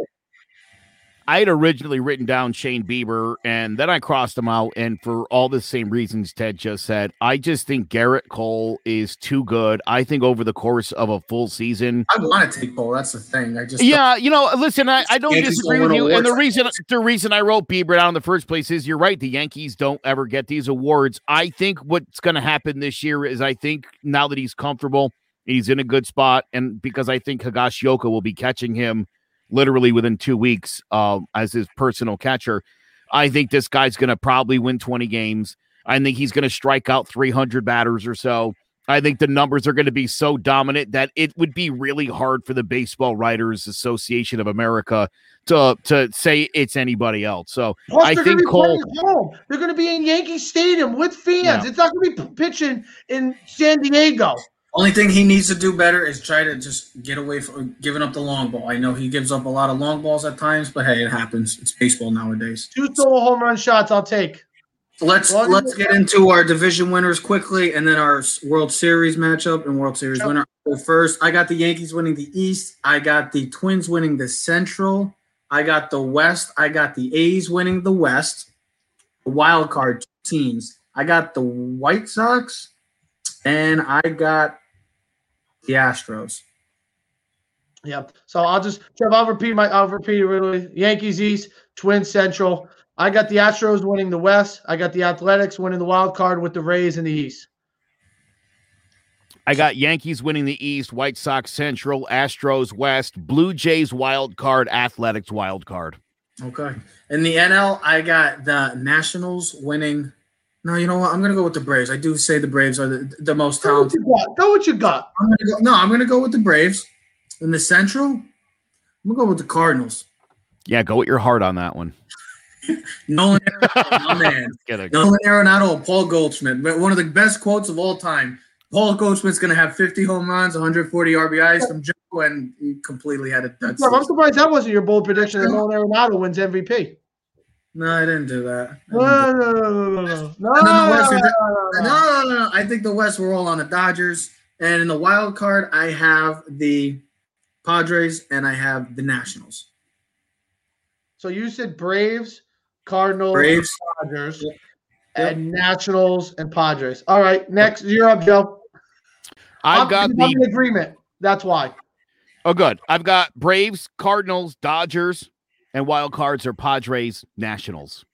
I had originally written down Shane Bieber and then I crossed him out. And for all the same reasons Ted just said, I just think Gerrit Cole is too good. I think over the course of a full season, I want to take Cole. That's the thing. I just yeah, you know, listen, I, I don't disagree with you. And the reason the reason I wrote Bieber down in the first place is you're right. The Yankees don't ever get these awards. I think what's going to happen this year is I think now that he's comfortable, he's in a good spot, and because I think Higashioka will be catching him literally within two weeks uh, as his personal catcher. I think this guy's going to probably win 20 games. I think he's going to strike out 300 batters or so. I think the numbers are going to be so dominant that it would be really hard for the Baseball Writers Association of America to to say it's anybody else. So Plus, I think Cole. Home. They're going to be in Yankee Stadium with fans. Yeah. It's not going to be pitching in San Diego. Only thing he needs to do better is try to just get away from giving up the long ball. I know he gives up a lot of long balls at times, but hey, it happens. It's baseball nowadays. Two solo home run shots, I'll take. Let's Well, let's get into our division winners quickly, and then our World Series matchup and World Series winner. So first, I got the Yankees winning the East. I got the Twins winning the Central. I got the West. I got the A's winning the West. The wild card teams. I got the White Sox, and I got the Astros. Yeah. So I'll just Trev, I'll repeat my I'll repeat it really. Yankees East, Twins Central. I got the Astros winning the West. I got the Athletics winning the wild card with the Rays in the East. I got Yankees winning the East, White Sox Central, Astros West, Blue Jays wild card, Athletics wild card. Okay. In the NL, I got the Nationals winning. No, you know what? I'm gonna go with the Braves. I do say the Braves are the, the most Go what talented. you got. Go what you got. I'm gonna go, no, I'm gonna go with the Braves. In the Central, I'm gonna go with the Cardinals. Yeah, go with your heart on that one. Nolan Arenado, my man. Nolan Arenado, Paul Goldschmidt, but one of the best quotes of all time. Paul Goldschmidt's gonna have 50 home runs, 140 RBIs from Joe, and he completely had it. That's Trev, I'm surprised that wasn't your bold prediction that Nolan Arenado wins MVP. No, I didn't do that. No, no, no, no, no, no. No. I think the West were all on the Dodgers. And in the wild card, I have the Padres and I have the Nationals. So you said Braves, Cardinals, Braves. Dodgers, and Nationals and Padres. All right, next you're up, Joe. I've got the agreement. That's why. oh good. I've got Braves, Cardinals, Dodgers, and wild cards are Padres, Nationals.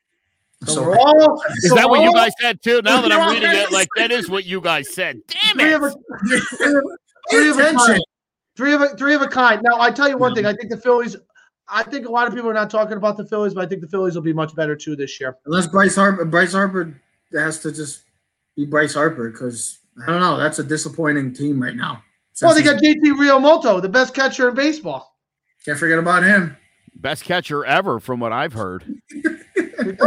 So, So, all. Is so that what we're you guys said too? Now that I'm reading it, like that is what you guys said. Damn Three of it! a, three of, a kind. Three of a three of a kind. Now I tell you one mm. thing. I think the Phillies. I think a lot of people are not talking about the Phillies, but I think the Phillies will be much better too this year. Unless Bryce Harper, Bryce Harper has to just be Bryce Harper because I don't know. That's a disappointing team right now. Well, they got JT Realmuto, the best catcher in baseball. can't forget about him. Best catcher ever, from what I've heard.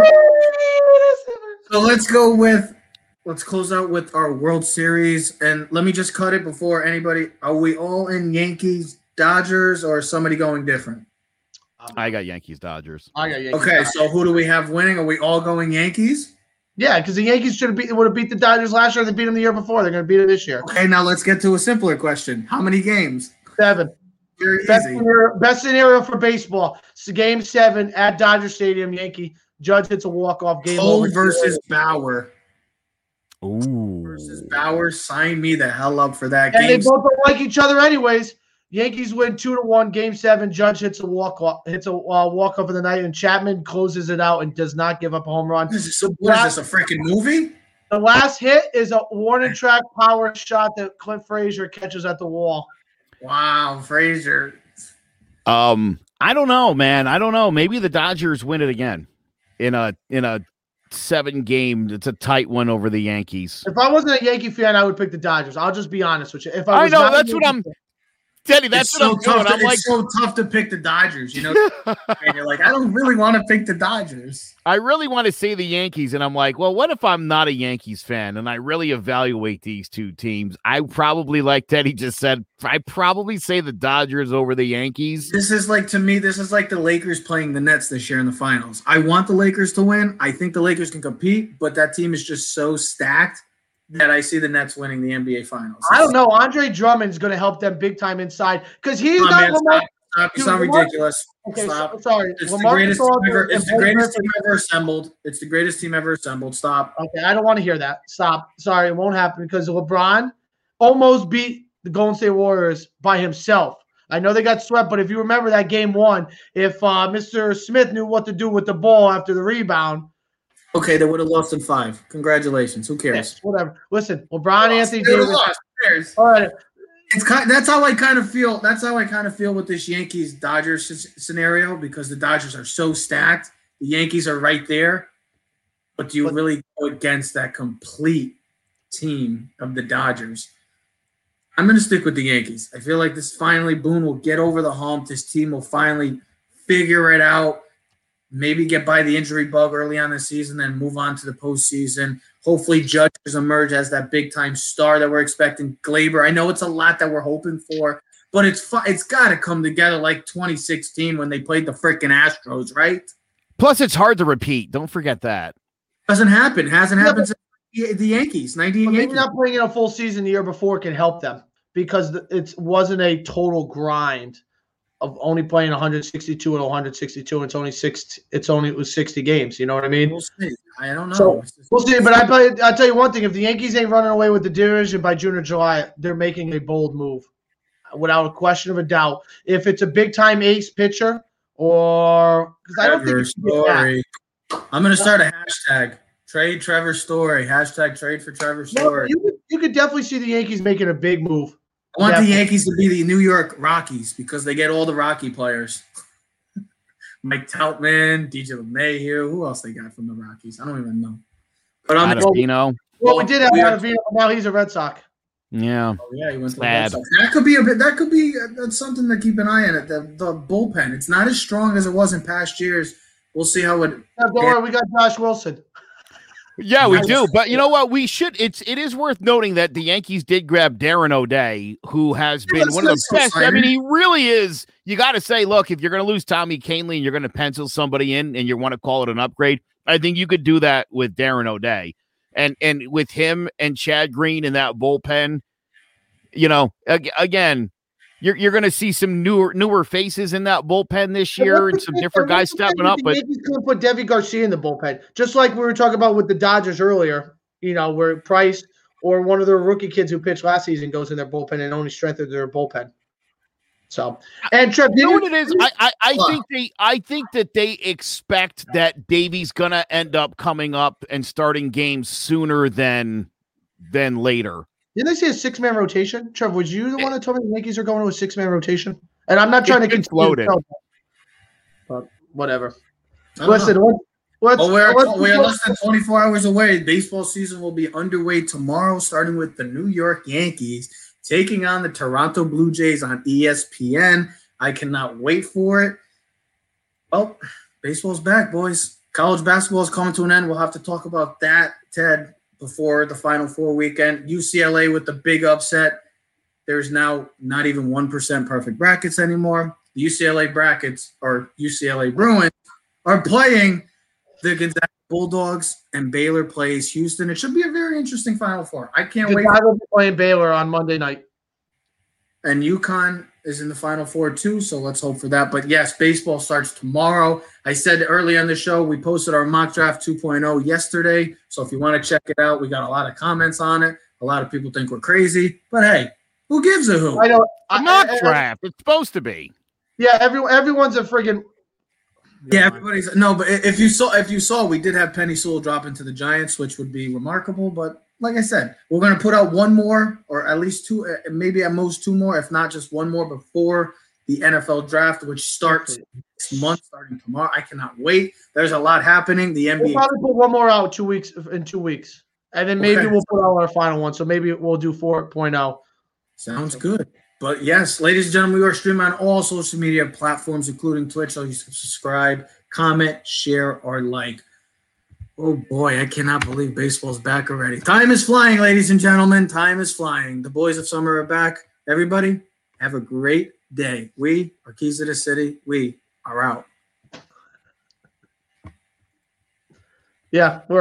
So let's go with let's close out with our World Series and let me just cut it before anybody. Are we all in Yankees, Dodgers, or somebody going different? I got Yankees, Dodgers. I got Yankees. Okay, so who do we have winning? Are we all going Yankees? Yeah, because the Yankees should have beat would have beat the Dodgers last year. They beat them the year before. They're going to beat it this year. Okay, now let's get to a simpler question. How many games? Seven. Very Best easy. scenario, best scenario for baseball. It's game seven at Dodger Stadium. Yankee Judge hits a walk off game Cole over versus Bauer. Ooh. Versus Bauer. Sign me the hell up for that And they both don't like each other, anyways. Yankees win two to one. Game seven. Judge hits a walk off, hits a uh, walk off of the night, and Chapman closes it out and does not give up a home run. What is this, what is this, a freaking movie? The last hit is a warning track power shot that Clint Frazier catches at the wall. Wow, Frazier. Um, I don't know, man. I don't know. Maybe the Dodgers win it again in a in a seven game. It's a tight one over the Yankees. If I wasn't a Yankee fan, I would pick the Dodgers. I'll just be honest with you. If I, I know, not a that's what I'm- fan- Teddy, that's it's what so I'm tough. doing. To, I'm like, it's so tough to pick the Dodgers. You know, and you're like, I don't really want to pick the Dodgers. I really want to say the Yankees, and I'm like, well, what if I'm not a Yankees fan and I really evaluate these two teams? I probably, like Teddy just said, I probably say the Dodgers over the Yankees. This is like to me, this is like the Lakers playing the Nets this year in the finals. I want the Lakers to win. I think the Lakers can compete, but that team is just so stacked that I see the Nets winning the NBA finals. I don't know. Andre Drummond's going to help them big time inside because he's on, not man, Lamar. stop. You Dude, sound ridiculous. Okay, Stop. so, sorry. It's the greatest team ever. It's the greatest team ever assembled. It's the greatest team ever assembled. Stop. Okay, I don't want to hear that. Stop. Sorry, it won't happen because LeBron almost beat the Golden State Warriors by himself. I know they got swept, but if you remember that game one, if uh, Mr. Smith knew what to do with the ball after the rebound, Okay, they would have lost in five. Congratulations. Who cares? yes, whatever. Listen, LeBron Anthony They Davis. lost. Who cares? All right, It's kind. That's how I kind of feel. That's how I kind of feel with this Yankees Dodgers scenario because the Dodgers are so stacked. The Yankees are right there, but do you But- really go against that complete team of the Dodgers? I'm going to stick with the Yankees. I feel like this finally Boone will get over the hump. This team will finally figure it out. Maybe get by the injury bug early on the season, then move on to the postseason. Hopefully, Judges emerge as that big time star that we're expecting. Gleyber, I know it's a lot that we're hoping for, but it's fu- it's got to come together like 2016 when they played the freaking Astros, right? Plus, it's hard to repeat. Don't forget that. Doesn't happen. Hasn't yeah, happened since the Yankees. 98 maybe Yankees. not playing in a full season the year before can help them because it wasn't a total grind of only playing 162 and 162. And it's only six. It's only it was 60 games. You know what I mean? We'll see. I don't know. So, we'll see. But I play, I'll tell you one thing: if the Yankees ain't running away with the division by June or July, they're making a bold move, without a question of a doubt. If it's a big time ace pitcher, or because I don't think Story. I'm going to start a hashtag. Trade Trevor Story. Hashtag trade for Trevor Story. No, you, could, you could definitely see the Yankees making a big move. I want definitely. the Yankees to be the New York Rockies because they get all the Rocky players. Mike Troutman, DJ LeMahieu. Who else they got from the Rockies? I don't even know. But I'm Ottavino. Well, we did have Ottavino, but now he's a Red Sox. Yeah. Oh, yeah, he went to the Red Sox. That could be a bit. That could be uh, that's something to keep an eye on. It the the bullpen. It's not as strong as it was in past years. We'll see how it. Yeah, don't worry, we got Josh Wilson. Yeah, we do. But you know what? We should. It's it is worth noting that the Yankees did grab Darren O'Day, who has been yeah, one of the best. I mean, he really is. You got to say, look, if you're going to lose Tommy Kahnle and you're going to pencil somebody in, and you want to call it an upgrade, I think you could do that with Darren O'Day, and and with him and Chad Green in that bullpen. You know, again, you're you're going to see some newer newer faces in that bullpen this year, and some different guys stepping up. But he's going to put Deivi Garcia in the bullpen, just like we were talking about with the Dodgers earlier. You know, where Price or one of their rookie kids who pitched last season goes in their bullpen and only strengthens their bullpen. So, and Trev, you know what it is? I, I, I think they, I think that they expect that Deivi's gonna end up coming up and starting games sooner than than later. Didn't they say a six man rotation? Trevor, was you the one that told me the Yankees are going to a six man rotation? And I'm not trying to get loaded, but whatever. Listen, what, let's, oh, we're, let's, we're less than 24 hours away. Baseball season will be underway tomorrow, starting with the New York Yankees taking on the Toronto Blue Jays on ESPN. I cannot wait for it. Well, baseball's back, boys. College basketball is coming to an end. We'll have to talk about that, Ted, before the Final Four weekend. UCLA with the big upset. There's now not even 1% perfect brackets anymore. The UCLA brackets or UCLA Bruins are playing the Gonzaga Bulldogs and Baylor plays Houston. It should be a very interesting Final Four. I can't Gonzaga wait. will be playing Baylor on Monday night. And UConn is in the Final Four too, so let's hope for that. But yes, baseball starts tomorrow. I said early on the show we posted our mock draft 2.0 yesterday, so if you want to check it out, we got a lot of comments on it. A lot of people think we're crazy, but hey, who gives a who? I know. A mock draft. It's supposed to be. Yeah, everyone. Everyone's a friggin' yeah, everybody's no, but if you saw if you saw, we did have Penei Sewell drop into the Giants, which would be remarkable. But like I said, we're going to put out one more, or at least two, uh, maybe at most two more, if not just one more before the NFL draft, which starts this month, starting tomorrow. I cannot wait. There's a lot happening. The NBA. We'll probably put one more out two weeks in two weeks, and then maybe okay. we'll put out our final one. So maybe we'll do 4.0. Sounds good. But yes, ladies and gentlemen, we are streaming on all social media platforms, including Twitch. So you subscribe, comment, share, or like. Oh boy, I cannot believe baseball's back already. Time is flying, ladies and gentlemen. Time is flying. The boys of summer are back. Everybody, have a great day. We are Keys to the City. We are out. Yeah, we're